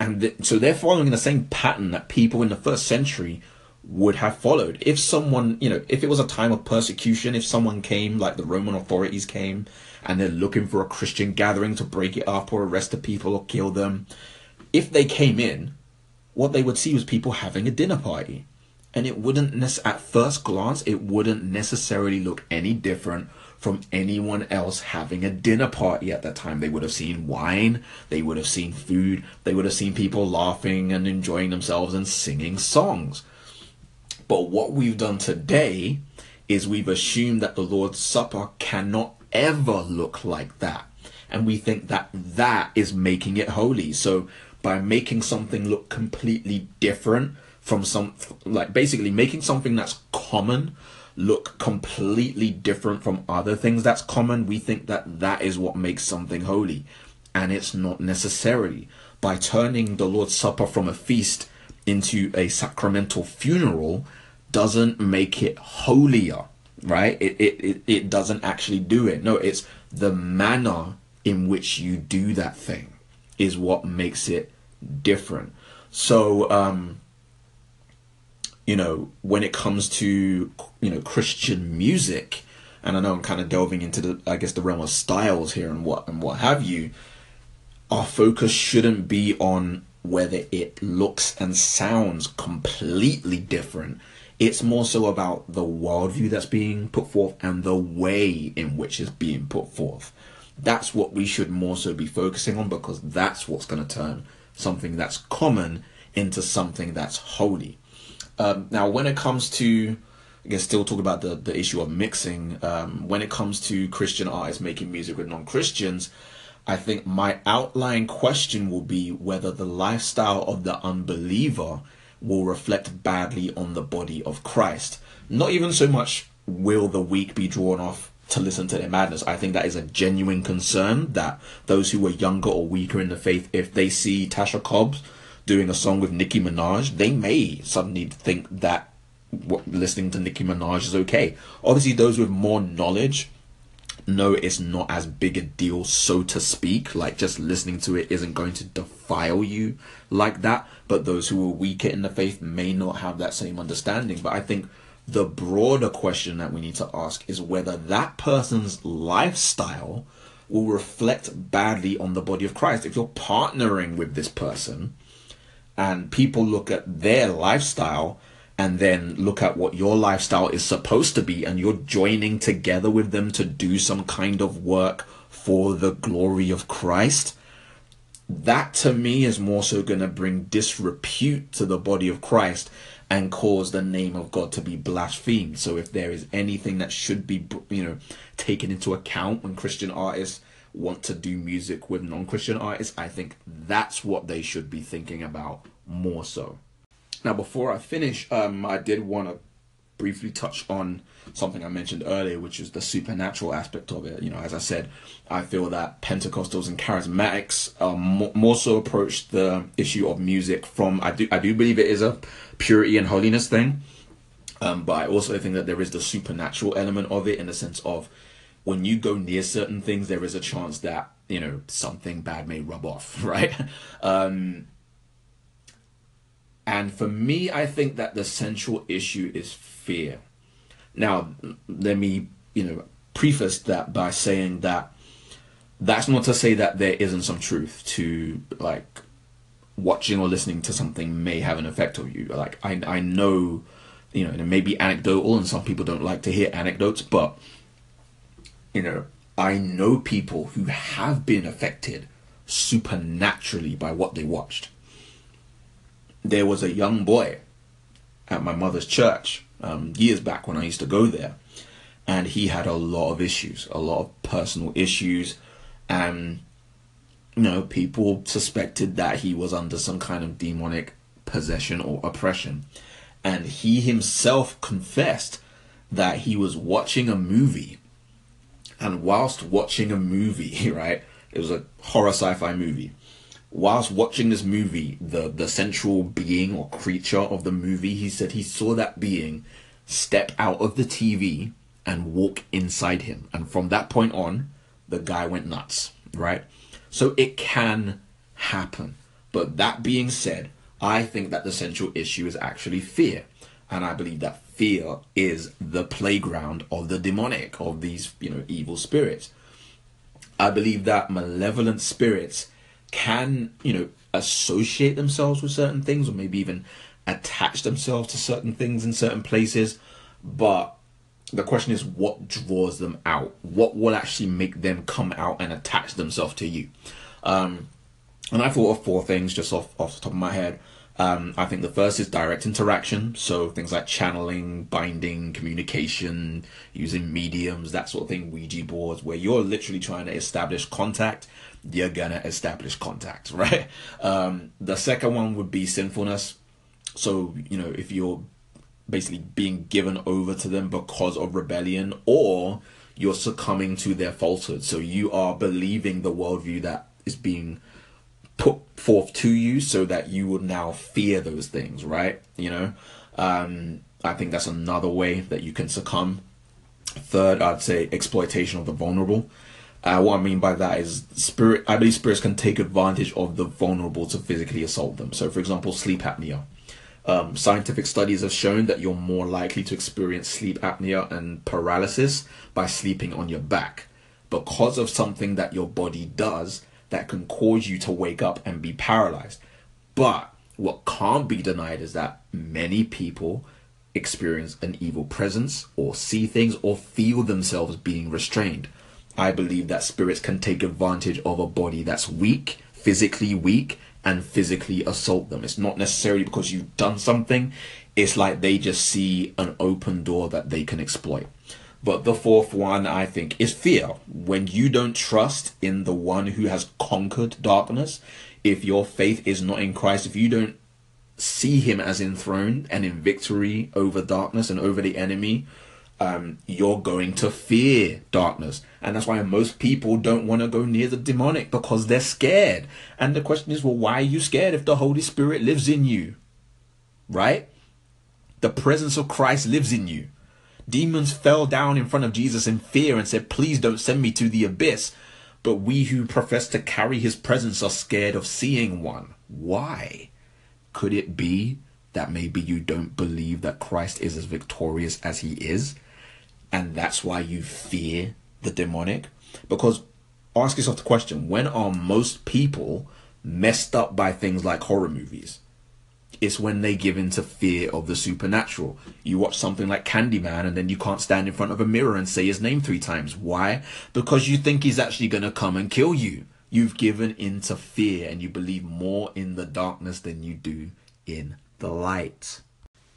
And th- so they're following the same pattern that people in the first century would have followed. If someone, you know, if it was a time of persecution, if someone came, like the Roman authorities came, and they're looking for a Christian gathering to break it up or arrest the people or kill them, if they came in, what they would see was people having a dinner party and it wouldn't at first glance it wouldn't necessarily look any different from anyone else having a dinner party at that time. They would have seen wine they would have seen food they would have seen people laughing and enjoying themselves and singing songs. But what we've done today is we've assumed that the lord's supper cannot ever look like that. And we think that that is making it holy. So by making something look completely different from some like basically making something that's common look completely different from other things that's common we think that that is what makes something holy. And it's not necessarily. By turning the lord's supper from a feast into a sacramental funeral doesn't make it holier right? It, it it, it doesn't actually do it. No it's the manner in which you do that thing is what makes it different. So um you know, when it comes to, you know, Christian music, and I know I'm kind of delving into the, I guess, the realm of styles here and what and what have you. Our focus shouldn't be on whether it looks and sounds completely different. It's more so about the worldview that's being put forth and the way in which it's being put forth. That's what we should more so be focusing on because that's what's going to turn something that's common into something that's holy. Um, now, when it comes to, I guess, still talk about the, the issue of mixing, um, when it comes to Christian artists making music with non Christians, I think my outline question will be whether the lifestyle of the unbeliever will reflect badly on the body of Christ. Not even so much will the weak be drawn off to listen to their madness. I think that is a genuine concern that those who are younger or weaker in the faith, if they see Tasha Cobbs doing a song with Nicki Minaj, they may suddenly think that listening to Nicki Minaj is okay. Obviously, those with more knowledge know it's not as big a deal, so to speak. Like just listening to it isn't going to defile you like that. But those who are weaker in the faith may not have that same understanding. But I think the broader question that we need to ask is whether that person's lifestyle will reflect badly on the body of Christ. If you're partnering with this person, and people look at their lifestyle and then look at what your lifestyle is supposed to be and you're joining together with them to do some kind of work for the glory of Christ that to me is more so going to bring disrepute to the body of Christ and cause the name of God to be blasphemed. So if there is anything that should be, you know, taken into account when Christian artists want to do music with non-Christian artists, I think that's what they should be thinking about more so. Now, before I finish, um, I did want to briefly touch on something I mentioned earlier, which is the supernatural aspect of it. You know, as I said, I feel that Pentecostals and charismatics um, more, more so approach the issue of music from I do I do believe it is a purity and holiness thing, um, but I also think that there is the supernatural element of it in the sense of when you go near certain things, there is a chance that you know something bad may rub off, right? Um, and for me, I think that the central issue is fear. Now, let me, you know, preface that by saying that that's not to say that there isn't some truth to like watching or listening to something may have an effect on you. Like I I know, you know, it may be anecdotal and some people don't like to hear anecdotes, but you know, I know people who have been affected supernaturally by what they watched. There was a young boy at my mother's church um, years back when I used to go there, and he had a lot of issues, a lot of personal issues, and you know, people suspected that he was under some kind of demonic possession or oppression, and he himself confessed that he was watching a movie, and whilst watching a movie, right, it was a horror sci-fi movie whilst watching this movie, the the central being or creature of the movie, he said he saw that being step out of the TV and walk inside him. And from that point on, the guy went nuts, right? So it can happen. But that being said, I think that the central issue is actually fear. And I believe that fear is the playground of the demonic, of these, you know, evil spirits. I believe that malevolent spirits can, you know, associate themselves with certain things or maybe even attach themselves to certain things in certain places. But the question is what draws them out? What will actually make them come out and attach themselves to you? Um, and I thought of four things just off, off the top of my head. Um, I think the first is direct interaction, so things like channeling, binding, communication, using mediums, that sort of thing, Ouija boards, where you're literally trying to establish contact you're gonna establish contact, right? Um, the second one would be sinfulness. So, you know, if you're basically being given over to them because of rebellion, or you're succumbing to their falsehood. So you are believing the worldview that is being put forth to you so that you would now fear those things, right? You know, um, I think that's another way that you can succumb. Third, I'd say exploitation of the vulnerable. Uh, what I mean by that is spirit. I believe spirits can take advantage of the vulnerable to physically assault them. So, for example, sleep apnea. Um, scientific studies have shown that you're more likely to experience sleep apnea and paralysis by sleeping on your back because of something that your body does that can cause you to wake up and be paralyzed. But what can't be denied is that many people experience an evil presence or see things or feel themselves being restrained. I believe that spirits can take advantage of a body that's weak, physically weak, and physically assault them. It's not necessarily because you've done something, it's like they just see an open door that they can exploit. But the fourth one, I think, is fear. When you don't trust in the one who has conquered darkness, if your faith is not in Christ, if you don't see him as enthroned and in victory over darkness and over the enemy, um, you're going to fear darkness. And that's why most people don't want to go near the demonic because they're scared. And the question is, well, why are you scared if the Holy Spirit lives in you? Right? The presence of Christ lives in you. Demons fell down in front of Jesus in fear and said, Please don't send me to the abyss. But we who profess to carry his presence are scared of seeing one. Why? Could it be that maybe you don't believe that Christ is as victorious as he is? and that's why you fear the demonic. Because ask yourself the question when are most people messed up by things like horror movies? It's when they give in to fear of the supernatural. You watch something like Candyman and then you can't stand in front of a mirror and say his name three times. Why? Because you think he's actually going to come and kill you. You've given in to fear and you believe more in the darkness than you do in the light.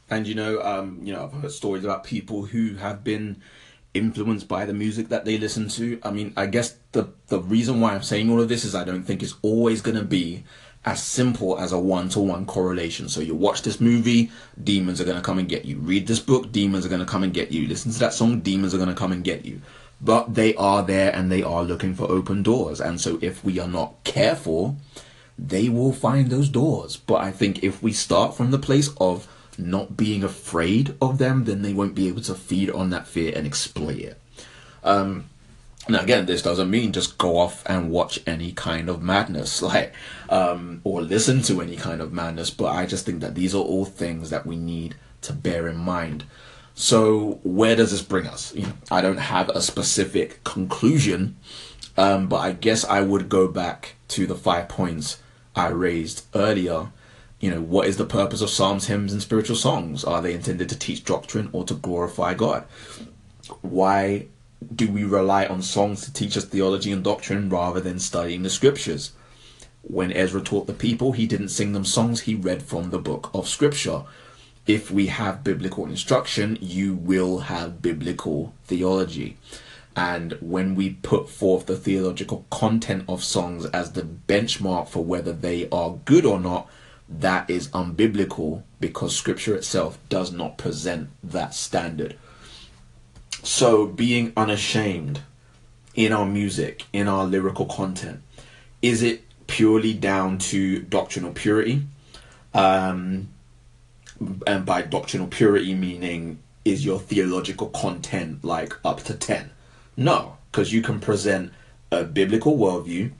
And you know, um, you know, I've heard stories about people who have been influenced by the music that they listen to. I mean, I guess the the reason why I'm saying all of this is I don't think it's always going to be as simple as a one to one correlation. So you watch this movie, demons are going to come and get you. Read this book, demons are going to come and get you. Listen to that song, demons are going to come and get you. But they are there and they are looking for open doors. And so if we are not careful, they will find those doors. But I think if we start from the place of not being afraid of them, then they won't be able to feed on that fear and exploit it. Um, now again, this doesn't mean just go off and watch any kind of madness, like, um, or listen to any kind of madness. But I just think that these are all things that we need to bear in mind. So where does this bring us? You know, I don't have a specific conclusion, um, but I guess I would go back to the five points I raised earlier you know, what is the purpose of psalms, hymns, and spiritual songs? Are they intended to teach doctrine or to glorify God? Why do we rely on songs to teach us theology and doctrine rather than studying the scriptures? When Ezra taught the people, he didn't sing them songs, he read from the book of scripture. If we have biblical instruction, you will have biblical theology. And when we put forth the theological content of songs as the benchmark for whether they are good or not, that is unbiblical because scripture itself does not present that standard. So, being unashamed in our music, in our lyrical content, is it purely down to doctrinal purity? Um, and by doctrinal purity, meaning is your theological content like up to 10? No, because you can present a biblical worldview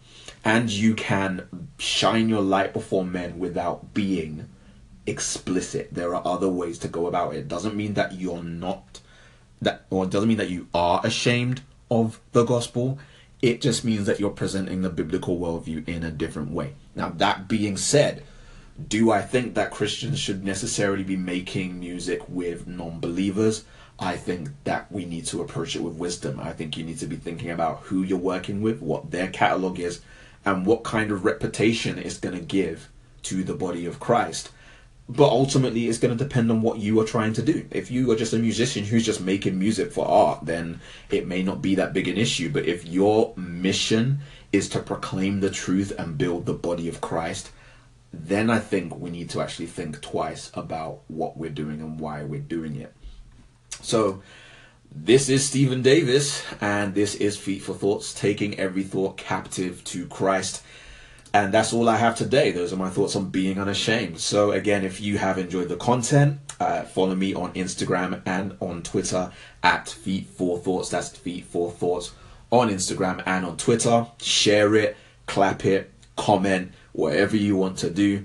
and you can shine your light before men without being explicit. There are other ways to go about it. it doesn't mean that you're not that or it doesn't mean that you are ashamed of the gospel. It just means that you're presenting the biblical worldview in a different way. Now, that being said, do I think that Christians should necessarily be making music with non believers? I think that we need to approach it with wisdom. I think you need to be thinking about who you're working with, what their catalog is, and what kind of reputation it's going to give to the body of Christ. But ultimately, it's going to depend on what you are trying to do. If you are just a musician who's just making music for art, then it may not be that big an issue. But if your mission is to proclaim the truth and build the body of Christ, then I think we need to actually think twice about what we're doing and why we're doing it. So, this is Stephen Davis, and this is Feet for Thoughts, taking every thought captive to Christ. And that's all I have today. Those are my thoughts on being unashamed. So, again, if you have enjoyed the content, uh, follow me on Instagram and on Twitter at Feet for Thoughts. That's Feet for Thoughts on Instagram and on Twitter. Share it, clap it, comment, whatever you want to do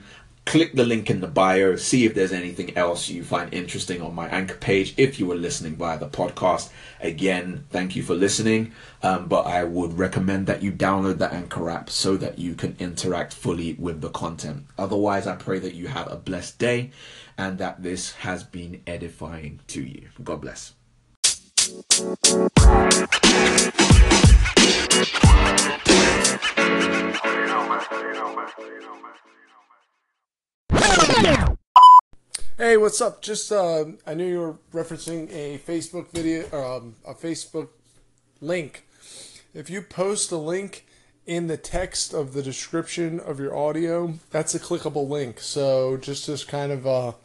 click the link in the bio, see if there's anything else you find interesting on my anchor page if you were listening via the podcast. Again, thank you for listening, um, but I would recommend that you download the Anchor app so that you can interact fully with the content. Otherwise, I pray that you have a blessed day and that this has been edifying to you. God bless. Hey, what's up? Just uh, I knew you were referencing a Facebook video, um, a Facebook link. If you post a link in the text of the description of your audio, that's a clickable link. So just as kind of a,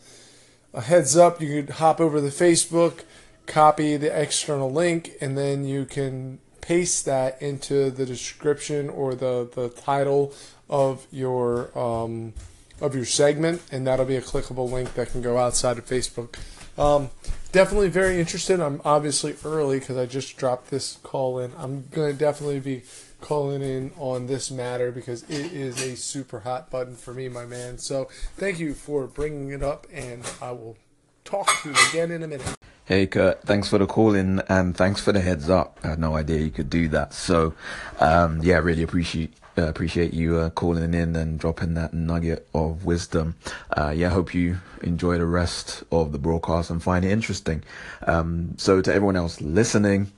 a heads up, you could hop over to Facebook, copy the external link, and then you can paste that into the description or the, the title of your um, of your segment, and that'll be a clickable link that can go outside of Facebook. Um, definitely very interested. I'm obviously early because I just dropped this call in. I'm going to definitely be calling in on this matter because it is a super hot button for me, my man. So thank you for bringing it up, and I will talk to you again in a minute. Hey Kurt, thanks for the call in and thanks for the heads up. I had no idea you could do that. So, um, yeah, really appreciate uh, appreciate you uh, calling in and dropping that nugget of wisdom. Uh, yeah, hope you enjoy the rest of the broadcast and find it interesting. Um, so, to everyone else listening,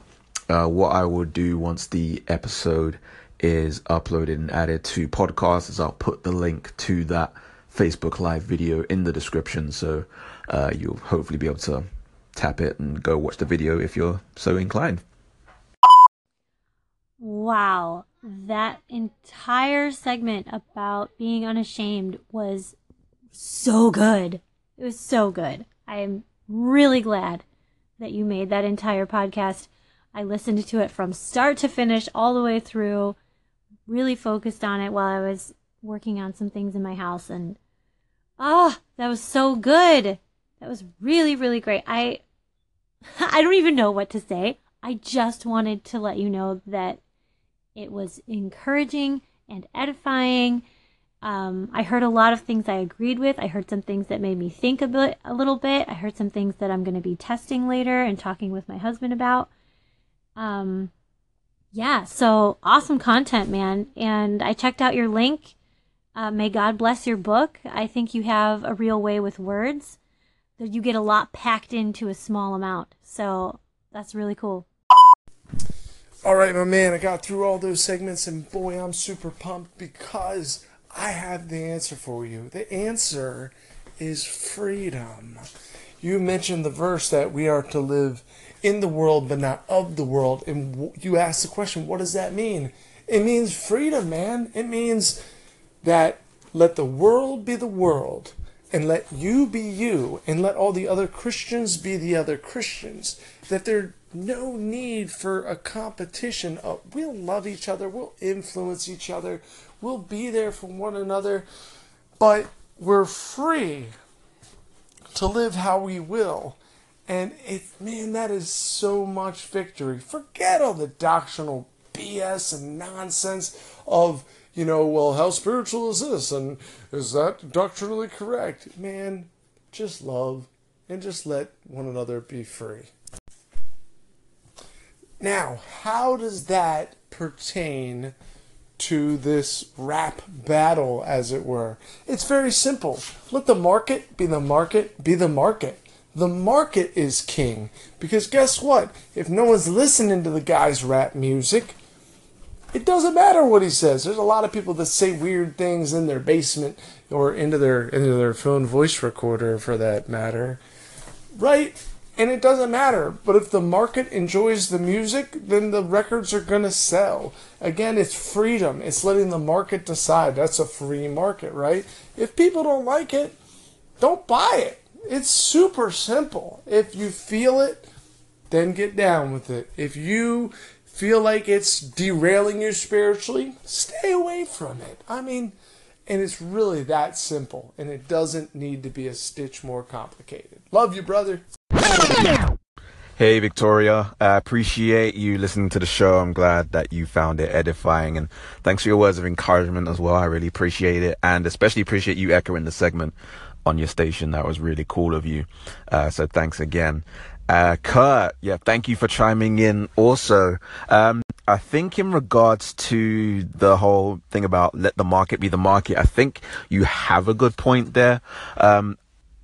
uh, what I will do once the episode is uploaded and added to podcast is I'll put the link to that Facebook Live video in the description, so uh, you'll hopefully be able to tap it and go watch the video if you're so inclined. Wow, that entire segment about being unashamed was so good. It was so good. I am really glad that you made that entire podcast. I listened to it from start to finish, all the way through, really focused on it while I was working on some things in my house. And ah, oh, that was so good. That was really, really great. I, I don't even know what to say. I just wanted to let you know that it was encouraging and edifying. Um, I heard a lot of things I agreed with. I heard some things that made me think a bit, a little bit. I heard some things that I'm going to be testing later and talking with my husband about. Um, yeah, so awesome content, man. And I checked out your link. Uh, may God bless your book. I think you have a real way with words. That you get a lot packed into a small amount. So that's really cool. All right, my man, I got through all those segments, and boy, I'm super pumped because I have the answer for you. The answer is freedom. You mentioned the verse that we are to live in the world, but not of the world. And you asked the question, what does that mean? It means freedom, man. It means that let the world be the world, and let you be you, and let all the other Christians be the other Christians. That there's no need for a competition. Of, we'll love each other, we'll influence each other, we'll be there for one another, but we're free to live how we will. And it, man, that is so much victory. Forget all the doctrinal BS and nonsense of you know, well, how spiritual is this? And is that doctrinally correct? Man, just love and just let one another be free. Now, how does that pertain to this rap battle, as it were? It's very simple. Let the market be the market, be the market. The market is king. Because guess what? If no one's listening to the guy's rap music, it doesn't matter what he says. There's a lot of people that say weird things in their basement or into their into their phone voice recorder for that matter. Right? And it doesn't matter. But if the market enjoys the music, then the records are going to sell. Again, it's freedom. It's letting the market decide. That's a free market, right? If people don't like it, don't buy it. It's super simple. If you feel it, then get down with it. If you feel like it's derailing you spiritually, stay away from it. I mean, and it's really that simple, and it doesn't need to be a stitch more complicated. Love you, brother. Hey, Victoria. I appreciate you listening to the show. I'm glad that you found it edifying, and thanks for your words of encouragement as well. I really appreciate it, and especially appreciate you echoing the segment on your station. That was really cool of you. Uh, so thanks again. Uh, Kurt, yeah, thank you for chiming in also. Um, I think in regards to the whole thing about let the market be the market, I think you have a good point there. Um,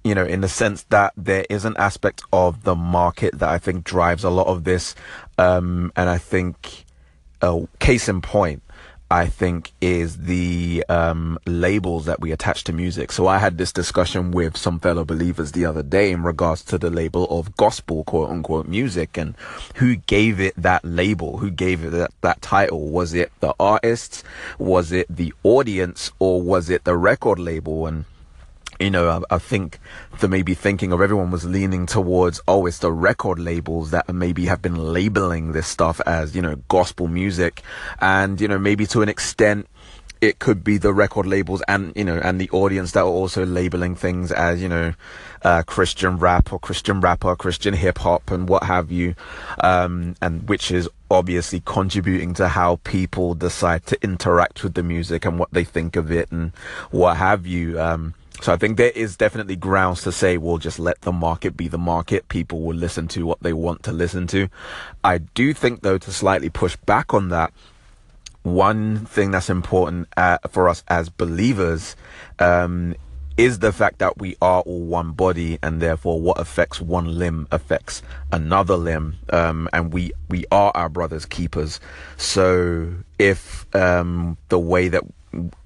you know, in the sense that there is an aspect of the market that I think drives a lot of this. Um, and I think, uh, case in point, I think is the um, labels that we attach to music. So I had this discussion with some fellow believers the other day in regards to the label of gospel, quote unquote, music, and who gave it that label, who gave it that, that title. Was it the artists? Was it the audience? Or was it the record label? And you know, I, I, think the maybe thinking of everyone was leaning towards, oh, it's the record labels that maybe have been labeling this stuff as, you know, gospel music. And, you know, maybe to an extent, it could be the record labels and, you know, and the audience that are also labeling things as, you know, uh, Christian rap or Christian rapper, Christian hip hop and what have you. Um, and which is obviously contributing to how people decide to interact with the music and what they think of it and what have you. Um, so I think there is definitely grounds to say, we'll just let the market be the market. People will listen to what they want to listen to. I do think, though, to slightly push back on that, one thing that's important uh, for us as believers um, is the fact that we are all one body and therefore what affects one limb affects another limb um, and we we are our brothers keepers so if um, the way that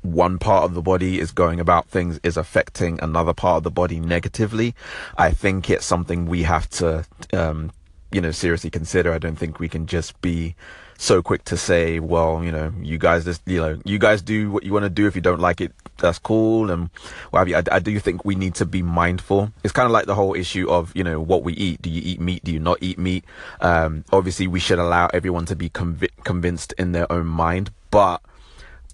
one part of the body is going about things is affecting another part of the body negatively. I think it's something we have to, um, you know, seriously consider. I don't think we can just be so quick to say, well, you know, you guys just, you know, you guys do what you want to do. If you don't like it, that's cool. And what have you. I, I do think we need to be mindful. It's kind of like the whole issue of, you know, what we eat. Do you eat meat? Do you not eat meat? Um, obviously we should allow everyone to be conv- convinced in their own mind, but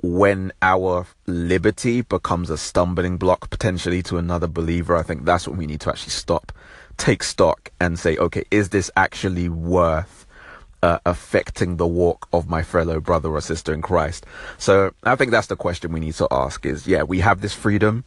when our liberty becomes a stumbling block potentially to another believer, I think that's when we need to actually stop, take stock and say, okay, is this actually worth uh, affecting the walk of my fellow brother or sister in Christ? So I think that's the question we need to ask is, yeah, we have this freedom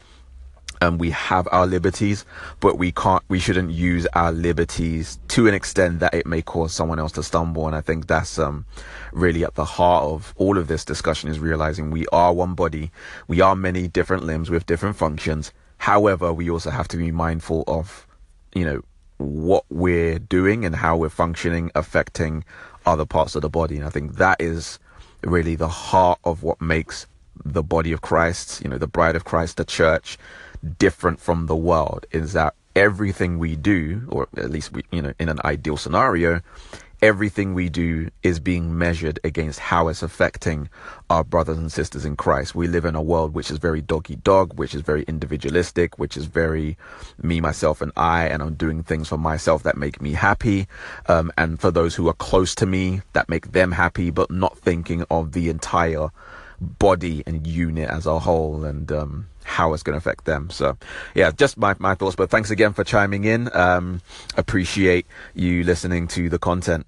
and we have our liberties, but we can't, we shouldn't use our liberties to an extent that it may cause someone else to stumble. And I think that's, um, really at the heart of all of this discussion is realizing we are one body. We are many different limbs with different functions. However, we also have to be mindful of, you know, what we're doing and how we're functioning affecting other parts of the body. And I think that is really the heart of what makes the body of Christ, you know, the bride of Christ, the church, different from the world is that everything we do, or at least we, you know, in an ideal scenario, everything we do is being measured against how it's affecting our brothers and sisters in Christ. We live in a world which is very doggy dog, which is very individualistic, which is very me, myself, and I, and I'm doing things for myself that make me happy, um, and for those who are close to me that make them happy, but not thinking of the entire body and unit as a whole and um, how it's going to affect them. So, yeah, just my, my thoughts. But thanks again for chiming in. Um, appreciate you listening to the content.